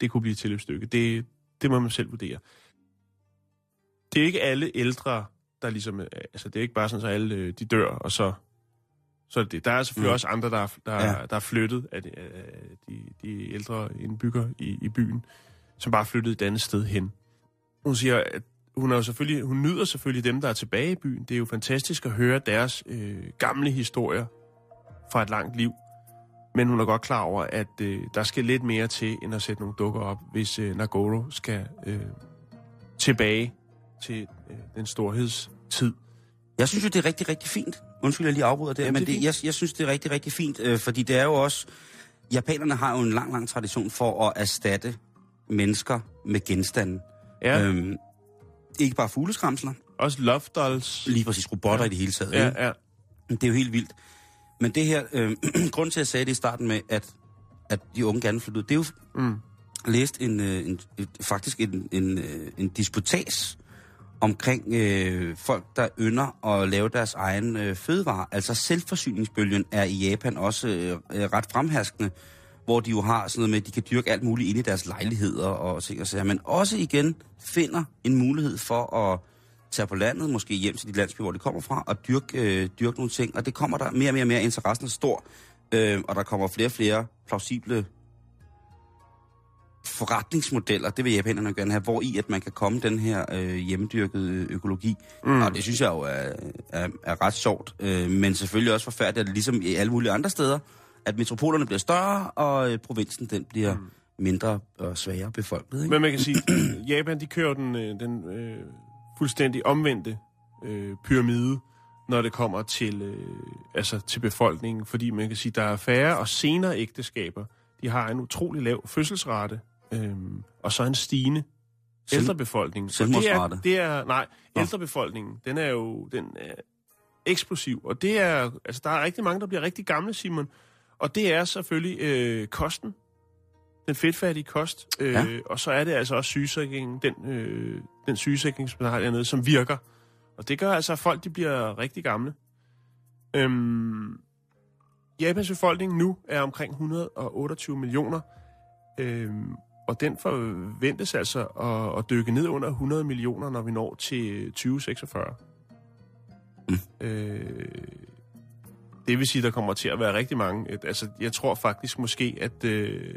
det kunne blive et tilløbsstykke. Det, det må man selv vurdere. Det er ikke alle ældre, der ligesom... øh, Altså, det er ikke bare sådan, at alle øh, de dør, og så... Så er det. Der er selvfølgelig Mm. også andre, der, er- der, ja. der er flyttet af de, af de, de ældre indbygger i, i byen, som bare er flyttet et andet sted hen. Hun siger, at hun, er jo selvfølgelig, hun nyder selvfølgelig dem, der er tilbage i byen. Det er jo fantastisk at høre deres øh, gamle historier fra et langt liv. Men hun er godt klar over, at øh, der skal lidt mere til, end at sætte nogle dukker op, hvis øh, Nagoro skal øh, tilbage til øh, den storhedstid. Jeg synes jo, det er rigtig, rigtig fint. Undskyld, jeg lige afbryder der, Jamen, men det det, jeg, jeg synes, det er rigtig, rigtig fint, øh, fordi det er jo også... Japanerne har jo en lang, lang tradition for at erstatte mennesker med genstande. Ja, øh. Øhm, ikke bare fugleskramsler, også Love Dolls. lige præcis robotter ja. i det hele taget. Ja, ikke? ja. Det er jo helt vildt. Men det her, øh, grund til, at jeg sagde det i starten med, at, at de unge gerne flyttede ud, det er jo Mm. læst en, øh, en, faktisk en, en, øh, en disputas omkring øh, folk, der ynder at lave deres egen øh, fødevare. Altså selvforsyningsbølgen er i Japan også øh, øh, ret fremherskende, hvor de jo har sådan noget med, at de kan dyrke alt muligt inde i deres lejligheder og ting og sager, men også igen finder en mulighed for at tage på landet, måske hjem til de landsbyer, hvor de kommer fra, og dyrke, øh, dyrke nogle ting. Og det kommer der mere og mere og mere. Interessen er stor, øh, og der kommer flere og flere plausible forretningsmodeller, det vil japanerne gerne have, hvor i at man kan komme den her øh, hjemmedyrkede økologi. Mm. Og det synes jeg jo er, er, er ret sjovt, øh, men selvfølgelig også forfærdeligt, at ligesom i alle mulige andre steder, at metropolerne bliver større, og øh, provinsen den bliver mm. mindre og svagere befolket. Ikke? Men man kan sige, Japan, de kører den, øh, den øh, fuldstændig omvendte øh, pyramide, når det kommer til, øh, altså til befolkningen, fordi man kan sige, der er færre og senere ægteskaber. De har en utrolig lav fødselsrate, øhm, og så en stigende Selv- ældrebefolkning. Og det selvmordsrate? er, det er, nej, Nå. ældrebefolkningen, den er jo den er eksplosiv. Og det er, altså der er rigtig mange, der bliver rigtig gamle, Simon. Og det er selvfølgelig øh, kosten. Den fedtfattige kost. Øh, Ja. Og så er det altså også sygesikringen, den, øh, den sygesikring, som der har dernede, som virker. Og det gør altså, at folk de bliver rigtig gamle. Øhm, Japans befolkning nu er omkring 128 millioner, øhm, og den forventes altså at, at dykke ned under 100 millioner, når vi når til 2046. Mm. Øh, det vil sige, der kommer til at være rigtig mange. Et- Altså, jeg tror faktisk måske, at, øh,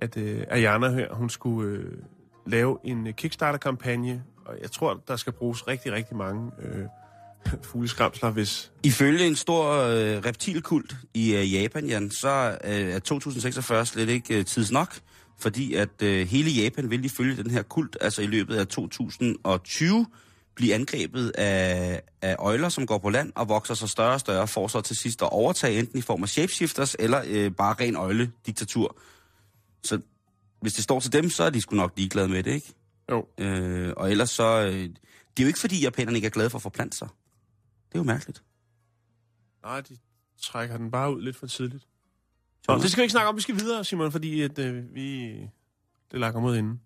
at øh, Ayana her, hun skulle øh, lave en øh, Kickstarter-kampagne, og jeg tror, der skal bruges rigtig, rigtig mange øh, fugleskramsler, hvis, Ifølge en stor øh, reptilkult i øh, Japan, Jan, så øh, er 2046 slet ikke øh, tids nok, fordi at øh, hele Japan vil ifølge den her kult, altså i løbet af 2020, blive angrebet af, af øjler, som går på land og vokser sig større og større, for så til sidst at overtage enten i form af shapeshifters eller øh, bare ren øjle-diktatur. Så hvis det står til dem, så er de sgu nok ligeglade med det, ikke? jo, Øh, og ellers så... Øh, det er jo ikke fordi, japanerne ikke er glade for at forplante sig. Det er jo mærkeligt. nej, de trækker den bare ud lidt for tidligt. Så det skal vi ikke snakke om, vi skal videre, Simon, fordi at, øh, vi... Det lakker mod inden.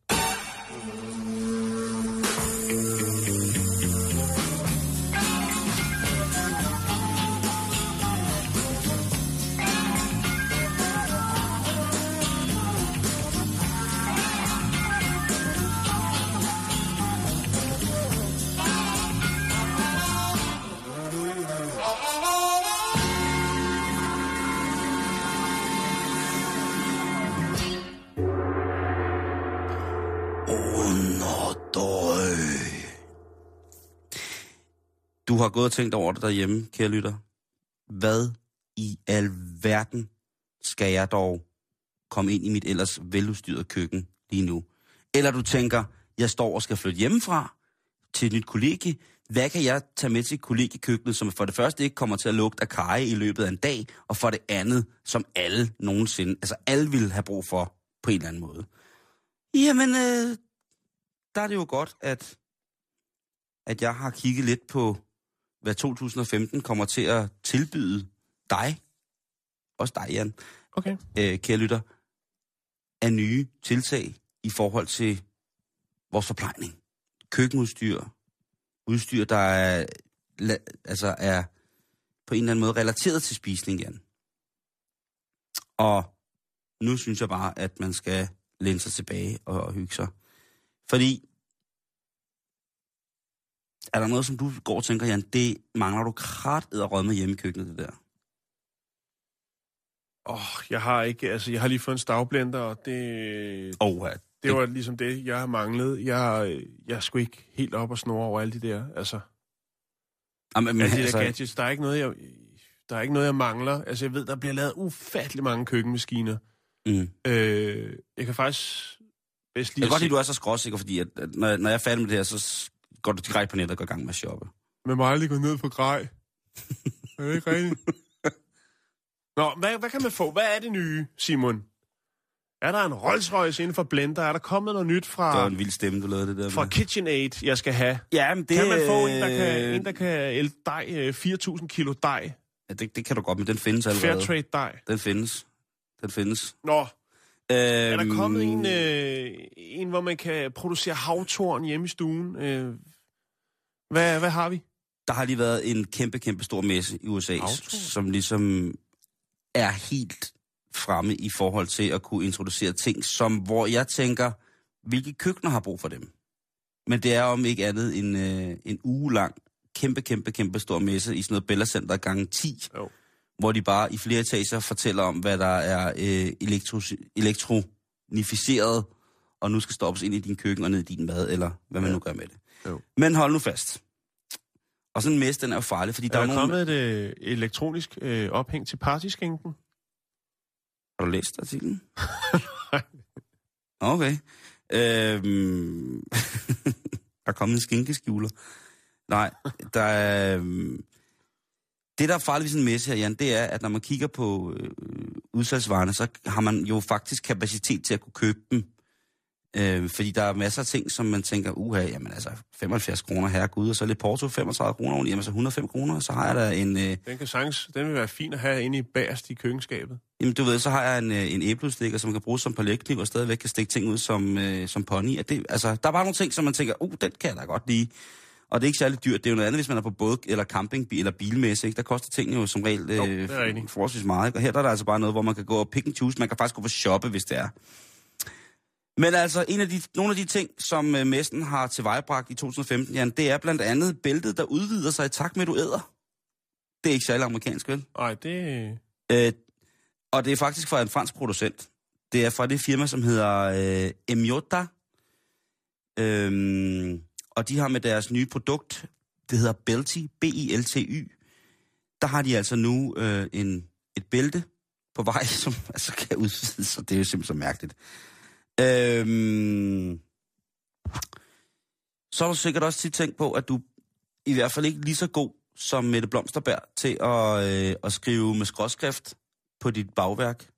Du har gået og tænkt over det derhjemme, kære lytter. Hvad i alverden skal jeg dog komme ind i mit ellers veludstyrede køkken lige nu? Eller du tænker, jeg står og skal flytte hjemmefra til et nyt kollegie. Hvad kan jeg tage med til kollegiekøkkenet, som for det første ikke kommer til at lugte af kaj i løbet af en dag, og for det andet, som alle nogensinde, altså alle vil have brug for på en eller anden måde? Jamen, øh, der er det jo godt, at, at jeg har kigget lidt på, hvad 2015 kommer til at tilbyde dig, også dig, Jan, Okay. øh, kære lytter, af nye tiltag i forhold til vores forplejning. Køkkenudstyr, udstyr, der er, altså er på en eller anden måde relateret til spisning, Jan. Og nu synes jeg bare, at man skal læne sig tilbage og, og hygge sig. Fordi, er der noget, som du går og tænker, Jan, det mangler du krat og med hjemme i køkkenet, det der? Åh, oh, jeg har ikke, altså jeg har lige fået en stavblender, og det, Oh, ja. det var ligesom det, jeg har manglet. Jeg, jeg er sgu ikke helt op og snore over alle de der, altså, Jamen, men, alle de der altså, gadgets. Der er ikke noget, jeg, der er ikke noget, jeg mangler. Altså, jeg ved, der bliver lavet ufattelig mange køkkenmaskiner. mm. Øh, jeg kan faktisk bedst Jeg lige kan godt lide, at du er så skråsikker, fordi at, at når, når jeg er færdig med det her, så går du direkte på nettet og går i gang med at shoppe. med mig aldrig gå ned for grej. er det ikke rigtigt? Nå, hvad, hvad kan man få? Hvad er det nye, Simon? Er der en Rolls Royce inden for blender? Er der kommet noget nyt Det fra, var en vild stemme, du lavede det der fra med. KitchenAid, jeg skal have? Ja, men det, Kan man få en, der kan, øh, en, der kan ælde dej, øh, 4.000 kilo dej? Ja, det, det kan du godt, men den findes allerede. Fairtrade dej. Den findes. Den findes. Nå, Øhm, er der kommet en, øh, en, hvor man kan producere havtorn hjemme i stuen? Øh, hvad, hvad har vi? Der har lige været en kæmpe, kæmpe stor messe i USA, Auto. som ligesom er helt fremme i forhold til at kunne introducere ting, som hvor jeg tænker, hvilke køkkener har brug for dem? Men det er om ikke andet en, øh, en uge lang, kæmpe, kæmpe, kæmpe stor messe i sådan noget Bella Center gange 10, Jo. hvor de bare i flere etager fortæller om, hvad der er øh, elektro, elektronificeret, og nu skal stoppes ind i din køkken og ned i din mad, eller hvad man Ja. nu gør med det. Jo. Men hold nu fast. Og sådan en messe, den er jo farlig, fordi der Der er, er jo nogen... kommet et øh, elektronisk øh, ophæng til partyskænken. Har du læst artiklen? okay. Øhm... der er kommet en skinkeskjuler. Nej, der er... øhm, Det, der er farligt ved sådan en messe her, Jan, det er, at når man kigger på øh, udsalgsvarerne, så har man jo faktisk kapacitet til at kunne købe dem. Øh, fordi der er masser af ting, som man tænker, uha, jamen altså, 75 kroner, herregud, og så lidt porto, 35 kroner, oveni, jamen altså 105 kroner, så har jeg da en, øh, Den kan sagtens, den vil være fin at have inde i bagerst i køkkenskabet. Jamen, du ved, så har jeg en, øh, en æblestikker, som kan bruges som paletkniv, og stadigvæk kan stikke ting ud som, øh, som pony. At det, altså, der er bare nogle ting, som man tænker, uh, den kan jeg da godt lide. Og det er ikke særlig dyrt. Det er jo noget andet, hvis man er på båd eller camping eller bilmesse. Ikke? Der koster tingene jo som regel Jo, øh, rigtigt. forholdsvis meget. Ikke? Og her der er der altså bare noget, hvor man kan gå og pick and choose. Man kan faktisk gå på shoppe, hvis det er. Men altså, en af de, nogle af de ting, som øh, messen har tilvejebragt i 2015, Jan, det er blandt andet bæltet, der udvider sig i takt med, at du æder. Det er ikke særlig amerikansk, vel? Nej, det... Øh, og det er faktisk fra en fransk producent. Det er fra det firma, som hedder øh, Emiota. Øhm, og de har med deres nye produkt, det hedder Belty, B-I-L-T-Y, der har de altså nu øh, en, et bælte på vej, som altså kan udvides, så det er jo simpelthen så mærkeligt. Øhm, så har du sikkert også tit tænkt på, at du i hvert fald ikke lige så god som Mette Blomsterberg til at, øh, at skrive med skråskrift på dit bagværk.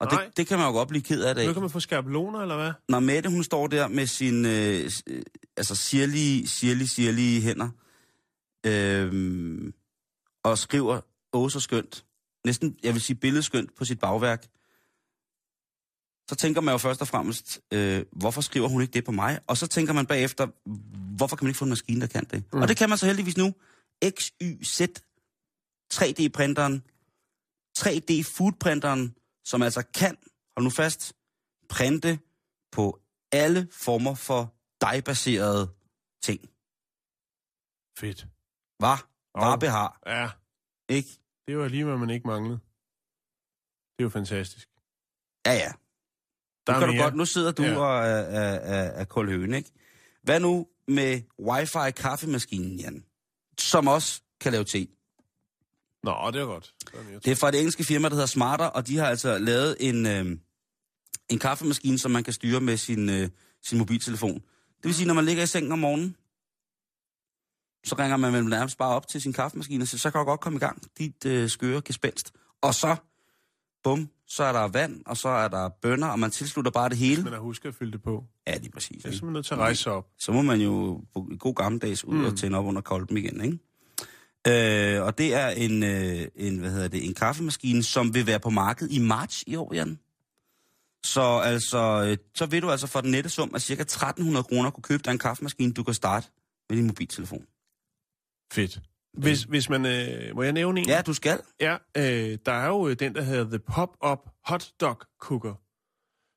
Og Nej. det, det kan man jo godt blive ked af dag. Nu kan man få skabeloner, eller hvad? Når Mette, hun står der med sine øh, s- øh, altså sirlige, sirlige, sirlige hænder, øh, og skriver åh så skønt, næsten, jeg vil sige billedskønt på sit bagværk, så tænker man jo først og fremmest, øh, hvorfor skriver hun ikke det på mig? Og så tænker man bagefter, hvorfor kan man ikke få en maskine, der kan det? Mm. Og det kan man så heldigvis nu. XYZ 3D-printeren, 3D-foodprinteren, som altså kan, hold nu fast, printe på alle former for dejbaserede ting. Fedt. Var? Og- Varebehar, Ja, ikke? det var lige, hvad man ikke manglede. Det er jo fantastisk. Ja, ja. Der Nu, kan du mere. godt, nu sidder du Ja. og er, er, er, er kulhøen, ikke? Hvad nu med wifi-kaffemaskinen, Jan? Som også kan lave te. Nå, det er godt. Er Det er fra det engelske firma, der hedder Smarter, og de har altså lavet en, øh, en kaffemaskine, som man kan styre med sin, øh, sin mobiltelefon. Det vil sige, når man ligger i sengen om morgenen, så ringer man vel nærmest bare op til sin kaffemaskine og siger, så kan du godt komme i gang, dit øh, skøre gespenst. Og så, bum, så er der vand, og så er der bønner, og man tilslutter bare det hele. Men at huske at fylde det på. Ja, lige præcis. Det er simpelthen nødt til at rejse op. så må man jo på god gammeldags ud mm. og tænde op under kolben igen, ikke? Øh, og det er en, øh, en, hvad hedder det, en kaffemaskine, som vil være på markedet i marts i år, Jan. Så altså, øh, så vil du altså for den nette sum af cirka 1300 kroner kunne købe dig en kaffemaskine, du kan starte med din mobiltelefon. Fedt. Hvis, hvis man... Øh, må jeg nævne en? Ja, du skal. Ja, øh, der er jo øh, den, der hedder The Pop-Up Hot Dog Cooker,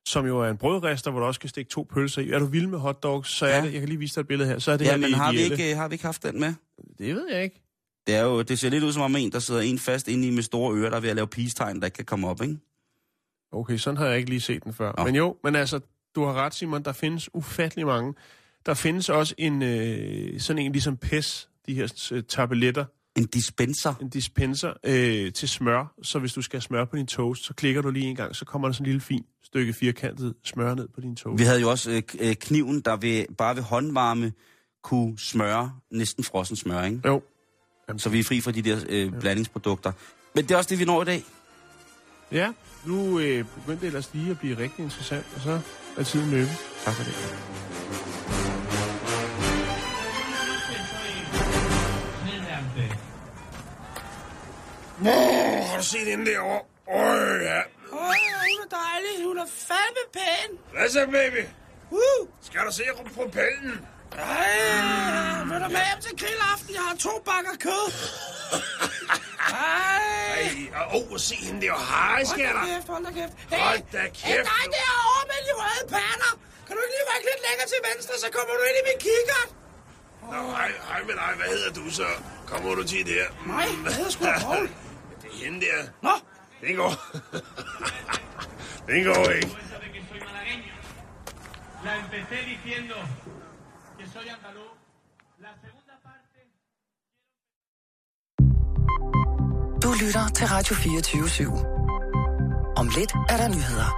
som jo er en brødrester, hvor du også kan stikke to pølser i. Er du vild med hotdogs, så er Ja. det, jeg kan lige vise dig et billede her, så er det Ja, her men har vi, ikke, øh, har vi ikke haft den med? Det ved jeg ikke. Det, er jo, det ser lidt ud som om en, der sidder en fast inde i med store ører, der er ved at lave peace-tegn, der ikke kan komme op, ikke? Okay, sådan har jeg ikke lige set den før. Nå. Men jo, men altså, du har ret, Simon, der findes ufattelig mange. Der findes også en, øh, sådan en ligesom PES, de her øh, tabletter, En dispenser. en dispenser øh, til smør. Så hvis du skal have smør på din toast, så klikker du lige en gang, så kommer der sådan en lille fin stykke firkantet smør ned på din toast. Vi havde jo også øh, øh, kniven, der ved, bare ved håndvarme kunne smøre næsten frossen smør, ikke? Jo. Så vi er fri fra de der øh, blandingsprodukter. Men det er også det, vi når i dag. Ja, nu øh, begyndte det ellers lige at blive rigtig interessant, og så er tiden løbet. Tak for det. Åh, har du set hende derovre? Åh, ja. Åh, hun er dejlig. Hun er fandme pæn. Hvad så, baby? Woo! Skal du se på pellen? Ej, vil du med hjem til grillaften? Jeg har to bakker kød. Ej. Ej, åh, oh, se hende der. Hej, Hold da kæft, hold da kæft. Hey, Hold da hey, kæft, dig du. derovre med de røde pander. Kan du ikke lige række lidt længere til venstre, så kommer du ind i min kikkert. Nå, hej, hej med dig. Hvad hedder du så? Kommer du til der? Nej, jeg hedder sgu da Poul. Hende der. Nå, Den går. Den går ikke. La empecé diciendo que soy andaluz. La segunda parte... Du lytter til Radio 24 /7. Om lidt er der nyheder.